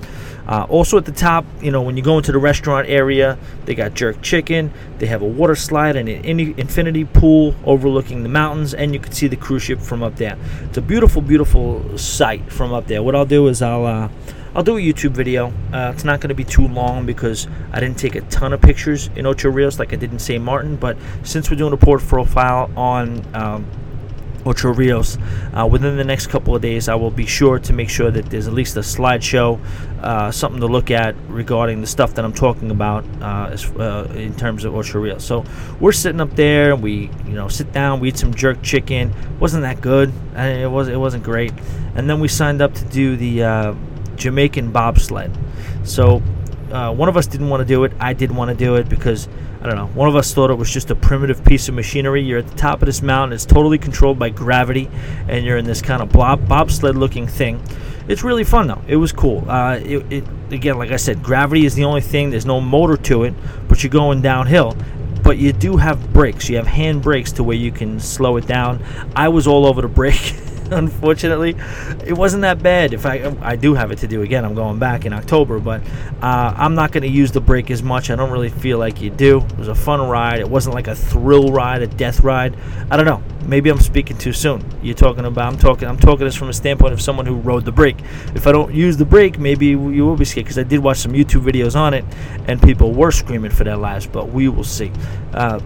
Uh, also at the top, you know, when you go into the restaurant area, they got jerk chicken. They have a water slide and an infinity pool overlooking the mountains, and you can see the cruise ship from up there. It's a beautiful, beautiful sight from up there. What I'll do is I'll uh, I'll do a YouTube video. Uh, it's not going to be too long because I didn't take a ton of pictures in Ocho Rios like I did in St. Martin. But since we're doing a port profile on um, Ocho Rios. Uh, within the next couple of days, I will be sure to make sure that there's at least a slideshow, uh, something to look at regarding the stuff that I'm talking about uh, as, uh, in terms of Ocho Rios. So we're sitting up there, we you know sit down, we eat some jerk chicken. wasn't that good? it was it wasn't great. And then we signed up to do the uh, Jamaican bobsled. So uh, one of us didn't want to do it. I didn't want to do it because I don't know. One of us thought it was just a primitive piece of machinery. You're at the top of this mountain. It's totally controlled by gravity, and you're in this kind of blob, bobsled-looking thing. It's really fun though. It was cool. Uh, it, it, again, like I said, gravity is the only thing. There's no motor to it, but you're going downhill. But you do have brakes. You have hand brakes to where you can slow it down. I was all over the brake. unfortunately, it wasn't that bad. If I I do have it to do again, I'm going back in October, but uh, I'm not going to use the brake as much. I don't really feel like you do. It was a fun ride. It wasn't like a thrill ride, a death ride. I don't know. Maybe I'm speaking too soon. You're talking about. I'm talking. I'm talking this from a standpoint of someone who rode the brake. If I don't use the brake, maybe you will be scared because I did watch some YouTube videos on it, and people were screaming for their lives. But we will see. Uh,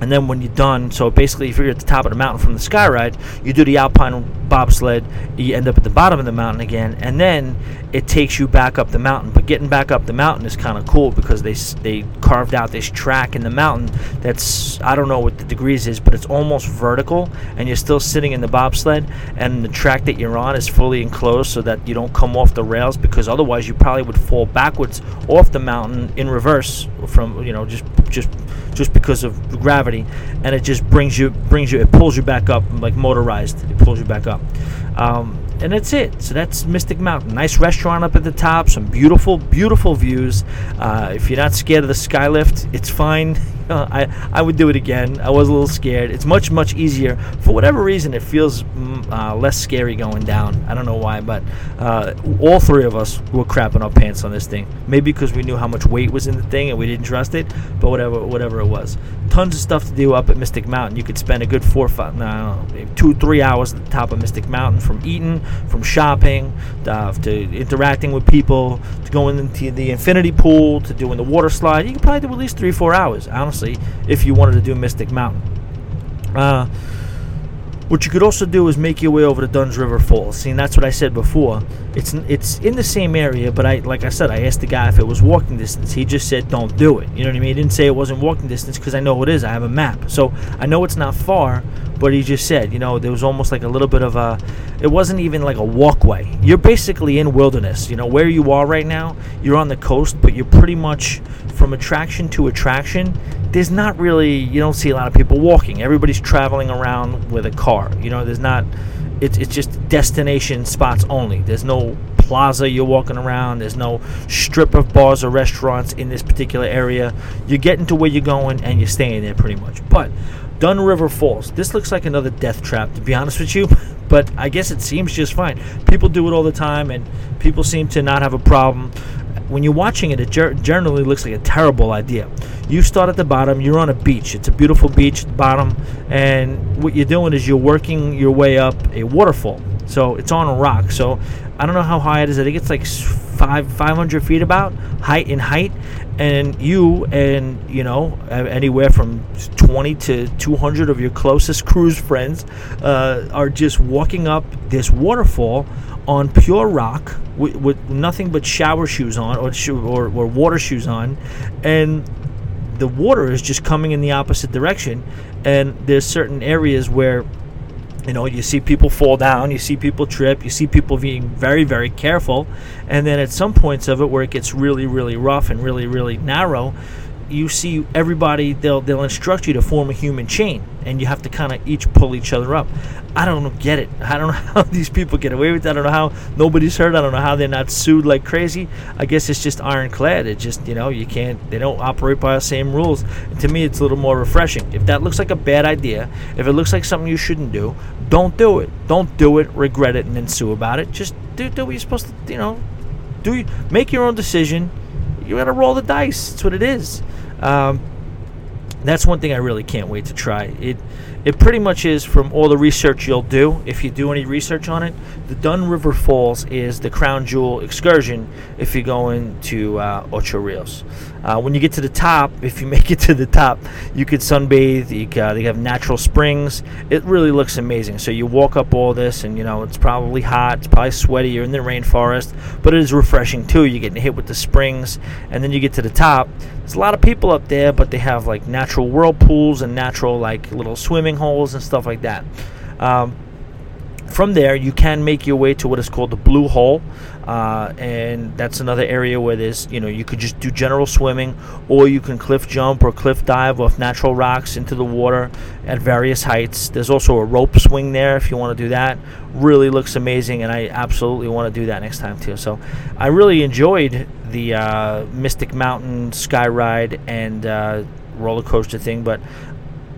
and then when you're done, so basically if you're at the top of the mountain from the sky ride, you do the alpine bobsled, you end up at the bottom of the mountain again, and then it takes you back up the mountain. But getting back up the mountain is kind of cool because they they carved out this track in the mountain that's I don't know what the degrees is, but it's almost vertical, and you're still sitting in the bobsled, and the track that you're on is fully enclosed so that you don't come off the rails because otherwise you probably would fall backwards off the mountain in reverse from you know just just just because of gravity, and it just brings you brings you it pulls you back up like motorized. It pulls you back up. Um, and that's it. So that's Mystic Mountain. Nice restaurant up at the top. Some beautiful, beautiful views. Uh, if you're not scared of the skylift, it's fine. I I would do it again. I was a little scared. It's much much easier for whatever reason. It feels mm, uh, less scary going down. I don't know why, but uh, all three of us were crapping our pants on this thing. Maybe because we knew how much weight was in the thing and we didn't trust it. But whatever whatever it was, tons of stuff to do up at Mystic Mountain. You could spend a good four, five, no, two, three hours at the top of Mystic Mountain from eating, from shopping, uh, to interacting with people, to going into the infinity pool, to doing the water slide. You could probably do at least three, four hours, honestly, if you wanted to do Mystic Mountain. Uh, what you could also do is make your way over to Dunn's River Falls. See, that's what I said before. It's it's in the same area, but I like I said, I asked the guy if it was walking distance. He just said don't do it. You know what I mean? He didn't say it wasn't walking distance because I know it is. I have a map, so I know it's not far. But he just said, you know, there was almost like a little bit of a. It wasn't even like a walkway. You're basically in wilderness. You know where you are right now. You're on the coast, but you're pretty much from attraction to attraction there's not really you don't see a lot of people walking. Everybody's traveling around with a car. You know, there's not. It's it's just destination spots only. There's no plaza you're walking around. There's no strip of bars or restaurants in this particular area. You're getting to where you're going and you're staying there pretty much. But Dunn River Falls. This looks like another death trap, to be honest with you. But I guess it seems just fine. People do it all the time, and people seem to not have a problem when you're watching it, it ger- generally looks like a terrible idea. You start at the bottom, you're on a beach. It's a beautiful beach at the bottom, and what you're doing is you're working your way up a waterfall. So it's on a rock. So I don't know how high it is. I think it's like five 500 feet about height in height, and you and you know anywhere from 20 to 200 of your closest cruise friends uh, are just walking up this waterfall on pure rock with, with nothing but shower shoes on or, or, or water shoes on, and the water is just coming in the opposite direction. And there's certain areas where you know you see people fall down you see people trip you see people being very very careful and then at some points of it where it gets really really rough and really really narrow you see everybody they'll they'll instruct you to form a human chain and you have to kind of each pull each other up. I don't get it. I don't know how these people get away with it. I don't know how nobody's hurt. I don't know how they're not sued like crazy. I guess it's just ironclad. It just you know you can't they don't operate by the same rules. And to me it's a little more refreshing. If that looks like a bad idea if it looks like something you shouldn't do don't do it. Don't do it regret it and then sue about it. Just do, do what you're supposed to you know do make your own decision you gotta roll the dice. That's what it is. Um, that's one thing I really can't wait to try. It it pretty much is from all the research you'll do, if you do any research on it, the Dunn River Falls is the crown jewel excursion if you go into uh, Ocho Rios. Uh, when you get to the top, if you make it to the top, you could sunbathe. You uh, they have natural springs. It really looks amazing. So you walk up all this, and you know it's probably hot, it's probably sweaty. You're in the rainforest, but it is refreshing too. You're getting hit with the springs, and then you get to the top. There's a lot of people up there, but they have like natural whirlpools and natural like little swimming holes and stuff like that. Um, from there, you can make your way to what is called the Blue Hole, uh, and that's another area where there's, you know, you could just do general swimming, or you can cliff jump or cliff dive off natural rocks into the water at various heights. There's also a rope swing there if you want to do that. Really looks amazing, and I absolutely want to do that next time too. So, I really enjoyed the uh, Mystic Mountain sky ride and uh, roller coaster thing, but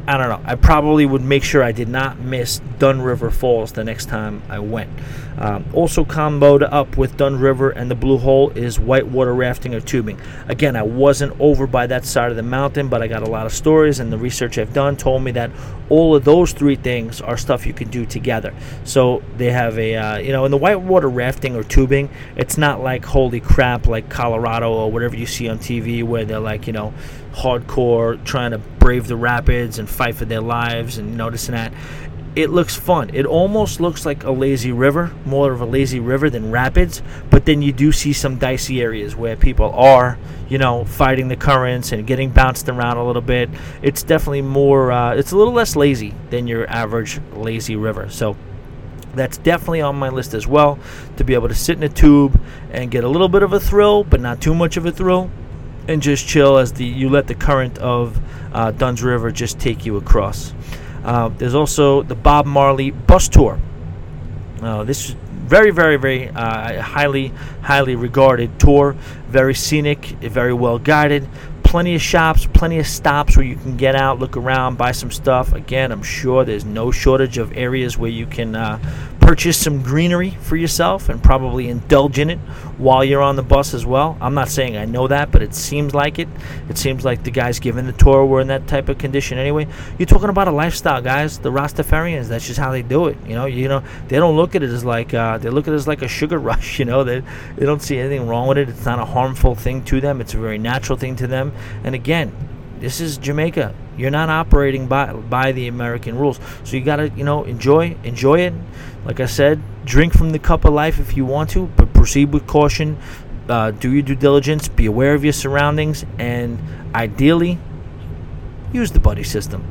I don't know. I probably would make sure I did not miss Dunn River Falls the next time I went. Um, also, comboed up with Dunn River and the Blue Hole is whitewater rafting or tubing. Again, I wasn't over by that side of the mountain, but I got a lot of stories, and the research I've done told me that all of those three things are stuff you can do together. So they have a, uh, you know, in the whitewater rafting or tubing, it's not like holy crap, like Colorado or whatever you see on TV where they're like, you know, hardcore trying to brave the rapids and fight for their lives and noticing that it looks fun. It almost looks like a lazy river, more of a lazy river than rapids. But then you do see some dicey areas where people are, you know, fighting the currents and getting bounced around a little bit. It's definitely more. Uh, it's a little less lazy than your average lazy river. So that's definitely on my list as well to be able to sit in a tube and get a little bit of a thrill, but not too much of a thrill and just chill as the you let the current of uh, Dunn's River just take you across. Uh, there's also the Bob Marley bus tour. Uh, this is very, very, very uh, highly, highly regarded tour. Very scenic, very well guided. Plenty of shops, plenty of stops where you can get out, look around, buy some stuff. Again, I'm sure there's no shortage of areas where you can uh, purchase some greenery for yourself and probably indulge in it while you're on the bus as well. I'm not saying I know that, but it seems like it. It seems like the guys giving the tour were in that type of condition anyway. You're talking about a lifestyle, guys. The Rastafarians, that's just how they do it. You know, you know, they don't look at it as like uh, they look at it as like a sugar rush. You know, they they don't see anything wrong with it. It's not a harmful thing to them. It's a very natural thing to them. And again, this is Jamaica. You're not operating by by the American rules, so you gotta you know enjoy enjoy it. Like I said, drink from the cup of life if you want to, but proceed with caution. Uh, do your due diligence. Be aware of your surroundings, and ideally, use the buddy system.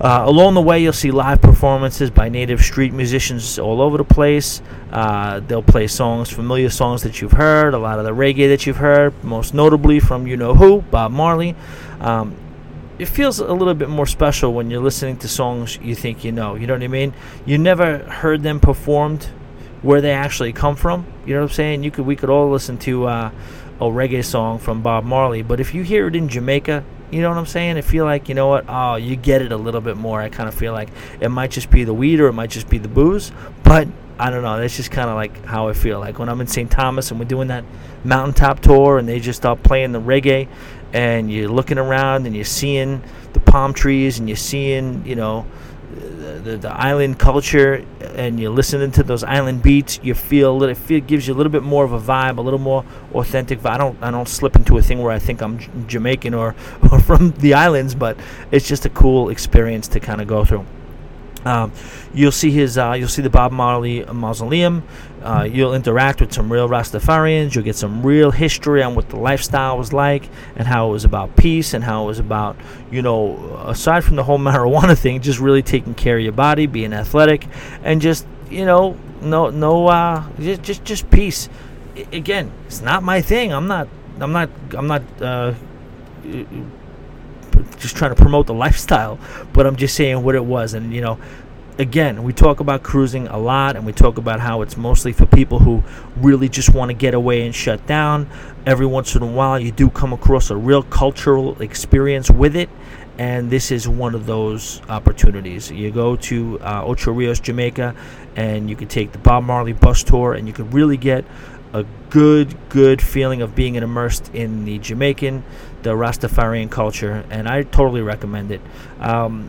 Uh, along the way, you'll see live performances by native street musicians all over the place. Uh, they'll play songs, familiar songs that you've heard, a lot of the reggae that you've heard, most notably from you know who, Bob Marley. Um, it feels a little bit more special when you're listening to songs you think you know. You know what I mean? You never heard them performed where they actually come from. You know what I'm saying? You could we could all listen to uh, a reggae song from Bob Marley, but if you hear it in Jamaica, you know what I'm saying? I feel like you know what? Oh, you get it a little bit more. I kind of feel like it might just be the weed or it might just be the booze, but I don't know. That's just kind of like how I feel. Like when I'm in St. Thomas and we're doing that mountaintop tour and they just start playing the reggae and you're looking around and you're seeing the palm trees and you're seeing, you know, the, the island culture and you're listening to those island beats, you feel a little, it feel, gives you a little bit more of a vibe, a little more authentic. Vibe. I don't I don't slip into a thing where I think I'm J- Jamaican or, or from the islands, but it's just a cool experience to kind of go through. Um, you'll see his, uh, you'll see the Bob Marley mausoleum. Uh, you'll interact with some real Rastafarians. You'll get some real history on what the lifestyle was like and how it was about peace and how it was about, you know, aside from the whole marijuana thing, just really taking care of your body, being athletic, and just, you know, no, no, uh, just, just, just peace. I, again, it's not my thing. I'm not, I'm not, I'm not. Uh, just trying to promote the lifestyle, but I'm just saying what it was. And, you know, again, we talk about cruising a lot and we talk about how it's mostly for people who really just want to get away and shut down. Every once in a while, you do come across a real cultural experience with it. And this is one of those opportunities. You go to uh, Ocho Rios, Jamaica, and you can take the Bob Marley bus tour, and you can really get a good, good feeling of being immersed in the Jamaican, the Rastafarian culture, and I totally recommend it. Um,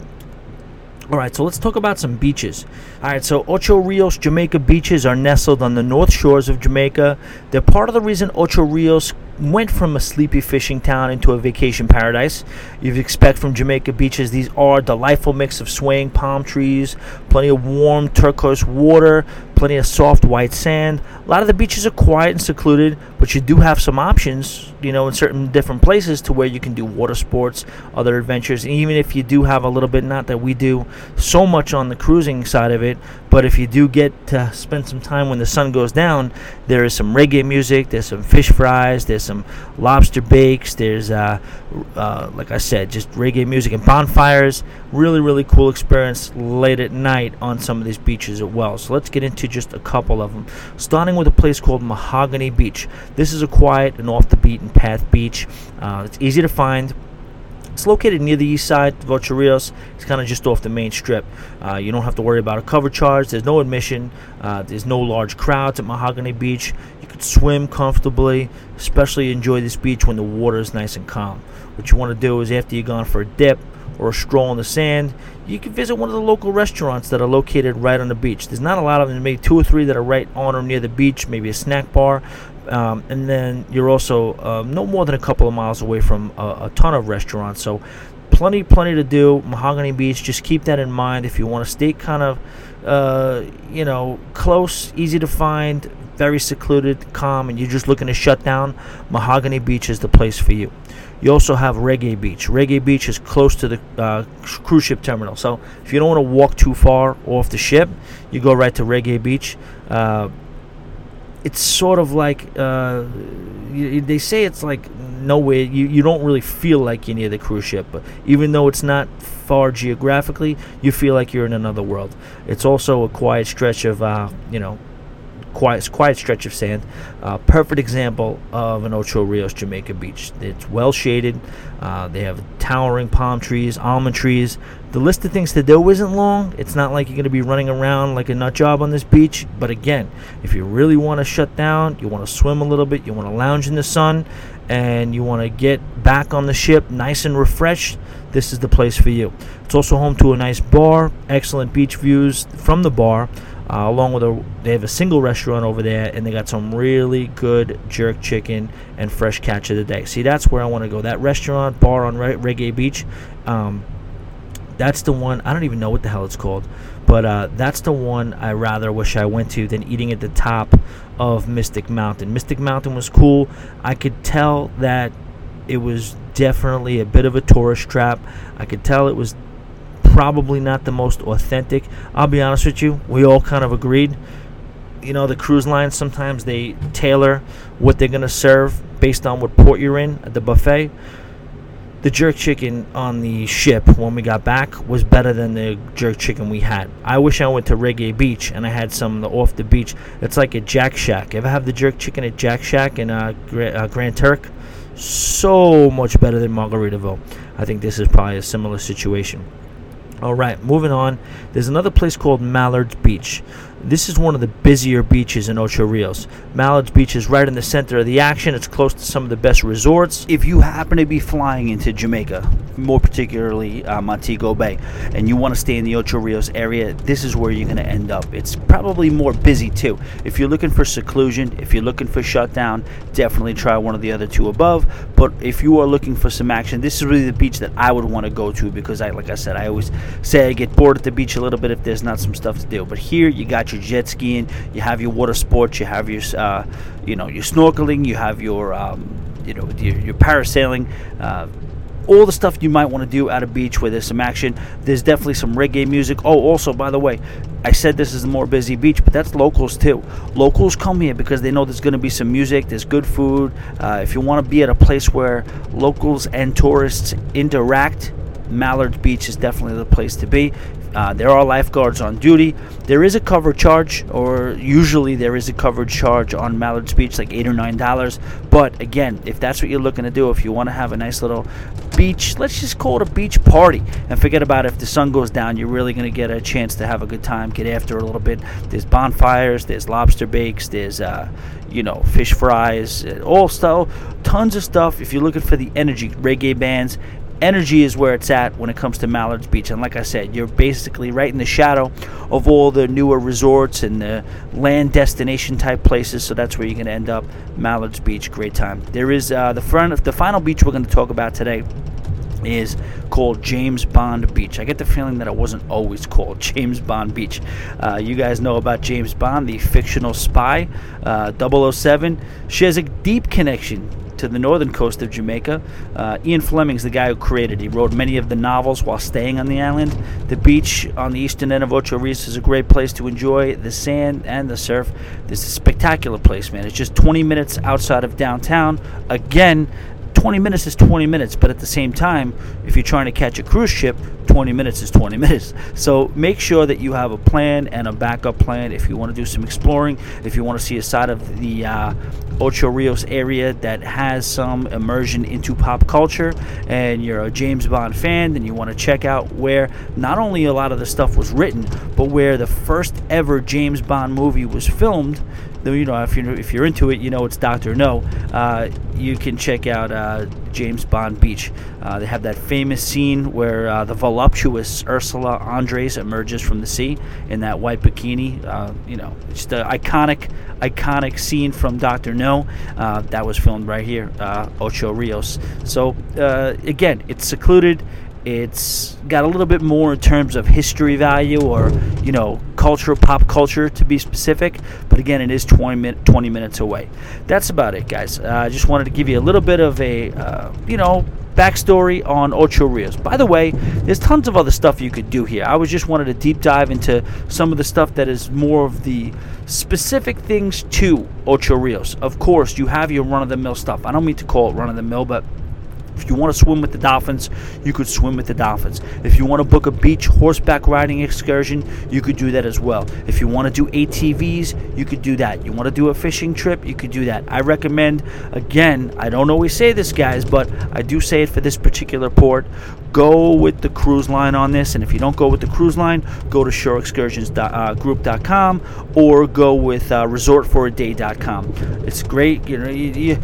All right, so let's talk about some beaches. All right, so Ocho Rios Jamaica beaches are nestled on the north shores of Jamaica. They're part of the reason Ocho Rios went from a sleepy fishing town into a vacation paradise. You'd expect from Jamaica beaches, these are delightful mix of swaying palm trees, plenty of warm turquoise water, plenty of soft white sand. A lot of the beaches are quiet and secluded, but you do have some options, you know, in certain different places to where you can do water sports, other adventures. And even if you do have a little bit, not that we do so much on the cruising side of it, but if you do get to spend some time when the sun goes down, there is some reggae music, there's some fish fries, there's some lobster bakes, there's, uh, uh, like I said, just reggae music and bonfires. Really, really cool experience late at night on some of these beaches as well. So let's get into just a couple of them. Starting with a place called Mahogany Beach. This is a quiet and off the beaten path beach. Uh, it's easy to find it's located near the east side of Ocho Rios. It's kind of just off the main strip. Uh, you don't have to worry about a cover charge. There's no admission. Uh, there's no large crowds at Mahogany Beach. You can swim comfortably, especially enjoy this beach when the water is nice and calm. What you want to do is after you've gone for a dip or a stroll in the sand, you can visit one of the local restaurants that are located right on the beach. There's not a lot of them, maybe two or three that are right on or near the beach, maybe a snack bar. Um, and then you're also um, no more than a couple of miles away from a, a, ton of restaurants. So plenty, plenty to do. Mahogany Beach. Just keep that in mind if you want to stay kind of, uh, you know, close, easy to find, very secluded, calm, and you're just looking to shut down. Mahogany Beach is the place for you. You also have Reggae Beach. Reggae Beach is close to the uh, cruise ship terminal. So if you don't want to walk too far off the ship, you go right to Reggae Beach. Uh, it's sort of like uh, they say it's like nowhere. You you don't really feel like you're near the cruise ship, but even though it's not far geographically, you feel like you're in another world. It's also a quiet stretch of uh, you know quiet, quiet stretch of sand. Uh, perfect example of an Ocho Rios Jamaica beach. It's well shaded. Uh, they have towering palm trees, almond trees. The list of things to do isn't long. It's not like you're going to be running around like a nut job on this beach. But again, if you really want to shut down, you want to swim a little bit, you want to lounge in the sun, and you want to get back on the ship nice and refreshed, this is the place for you. It's also home to a nice bar, excellent beach views from the bar. Uh, along with a, they have a single restaurant over there, and they got some really good jerk chicken and fresh catch of the day. See, that's where I want to go. That restaurant bar on Re- Reggae Beach, um, that's the one. I don't even know what the hell it's called, but uh, that's the one I rather wish I went to than eating at the top of Mystic Mountain. Mystic Mountain was cool. I could tell that it was definitely a bit of a tourist trap. I could tell it was probably not the most authentic. I'll be honest with you, we all kind of agreed. You know, the cruise lines sometimes they tailor what they're going to serve based on what port you're in at the buffet. The jerk chicken on the ship when we got back was better than the jerk chicken we had. I wish I went to Reggae Beach and I had some off the beach. It's like a Jack Shack. Ever have the jerk chicken at Jack Shack in uh, uh, Grand Turk? So much better than Margaritaville. I think this is probably a similar situation. All right, moving on. There's another place called Mallard's Beach. This is one of the busier beaches in Ocho Rios. Mallard's Beach is right in the center of the action. It's close to some of the best resorts. If you happen to be flying into Jamaica, more particularly uh, Montego Bay, and you want to stay in the Ocho Rios area, this is where you're going to end up. It's probably more busy too. If you're looking for seclusion, if you're looking for shutdown, definitely try one of the other two above. But if you are looking for some action, this is really the beach that I would want to go to because I, like I said, I always say I get bored at the beach a little bit if there's not some stuff to do. But here you got your jet skiing, you have your water sports, you have your, uh, you know, your snorkeling, you have your, um, you know, your, your parasailing. Uh, all the stuff you might want to do at a beach where there's some action. There's definitely some reggae music. Oh, also, by the way, I said this is a more busy beach, but that's locals too. Locals come here because they know there's going to be some music, there's good food. Uh, if you want to be at a place where locals and tourists interact, Mallard Beach is definitely the place to be. Uh, there are lifeguards on duty. There is a cover charge, or usually there is a covered charge on Mallard's Beach, like eight or nine dollars. But again, if that's what you're looking to do, if you want to have a nice little beach, let's just call it a beach party, and forget about if the sun goes down, you're really going to get a chance to have a good time, get after a little bit. There's bonfires, there's lobster bakes, there's uh, you know fish fries, all stuff, tons of stuff. If you're looking for the energy, reggae bands, energy is where it's at when it comes to Mallards Beach. And like I said, you're basically right in the shadow of all the newer resorts and the land destination type places. So that's where you're going to end up. Mallards Beach, great time. There is uh, the front, the final beach we're going to talk about today is called James Bond Beach. I get the feeling that it wasn't always called James Bond Beach. Uh, you guys know about James Bond, the fictional spy, uh, 007. She has a deep connection to the northern coast of Jamaica. Uh, Ian Fleming's the guy who created. He wrote many of the novels while staying on the island. The beach on the eastern end of Ocho Rios is a great place to enjoy the sand and the surf. This is a spectacular place, man. It's just 20 minutes outside of downtown. Again, 20 minutes is 20 minutes, but at the same time, if you're trying to catch a cruise ship, 20 minutes is 20 minutes. So make sure that you have a plan and a backup plan if you want to do some exploring, if you want to see a side of the uh, Ocho Rios area that has some immersion into pop culture, and you're a James Bond fan, then you want to check out where not only a lot of the stuff was written, but where the first ever James Bond movie was filmed you know, if you're if you're into it, you know it's Doctor No. Uh, you can check out uh, James Bond Beach. Uh, they have that famous scene where uh, the voluptuous Ursula Andress emerges from the sea in that white bikini. Uh, you know, it's the iconic, iconic scene from Doctor No. Uh, that was filmed right here, Ocho Rios. So again, it's secluded. It's got a little bit more in terms of history value or, you know, culture, pop culture to be specific. But again, it is 20, min- 20 minutes away. That's about it, guys. Uh, I uh, just wanted to give you a little bit of a, uh, you know, backstory on Ocho Rios. By the way, there's tons of other stuff you could do here. I was just wanted to deep dive into some of the stuff that is more of the specific things to Ocho Rios. Of course, you have your run of the mill stuff. I don't mean to call it run of the mill, but if you want to swim with the dolphins, you could swim with the dolphins. If you want to book a beach horseback riding excursion, you could do that as well. If you want to do ATVs, you could do that. You want to do a fishing trip, you could do that. I recommend, again, I don't always say this, guys, but I do say it for this particular port. Go with the cruise line on this, and if you don't go with the cruise line, go to shoreexcursionsgroup.com uh, or go with uh, resortforaday.com. It's great. You know, you, you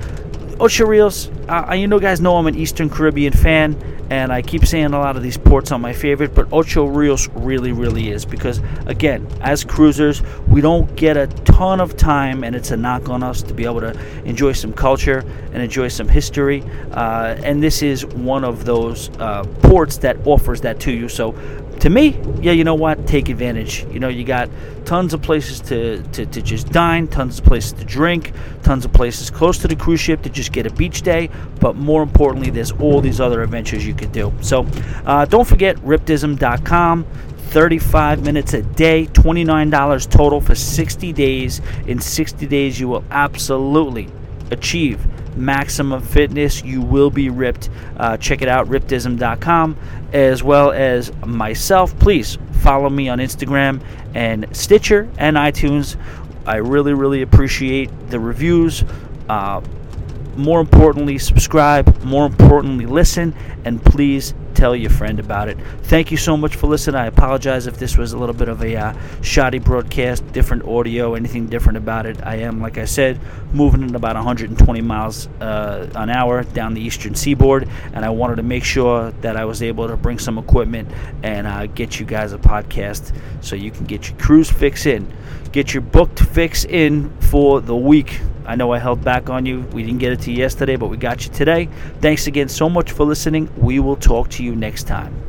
Ocho Rios, uh, you know, guys know I'm an Eastern Caribbean fan, and I keep saying a lot of these ports are my favorite, but Ocho Rios really, really is because, again, as cruisers, we don't get a ton of time, and it's a knock on us to be able to enjoy some culture and enjoy some history. Uh, and this is one of those uh, ports that offers that to you. So to me, yeah, you know what? Take advantage. You know, you got tons of places to, to, to just dine, tons of places to drink, tons of places close to the cruise ship to just get a beach day. But more importantly, there's all these other adventures you could do. So uh, don't forget riptism.com. 35 minutes a day, $29 total for 60 days. In 60 days, you will absolutely achieve maximum fitness. You will be ripped. Uh, check it out, riptism.com, as well as myself. Please follow me on Instagram and Stitcher and iTunes. I really, really appreciate the reviews. Uh, more importantly, subscribe. More importantly, listen. And please tell your friend about it. Thank you so much for listening. I apologize if this was a little bit of a uh, shoddy broadcast, different audio, anything different about it. I am, like I said, moving at about 120 miles uh, an hour down the eastern seaboard, and I wanted to make sure that I was able to bring some equipment and uh, get you guys a podcast so you can get your cruise fix in. Get your booked fix in for the week. I know I held back on you. We didn't get it to you yesterday, but we got you today. Thanks again so much for listening. We will talk to you next time.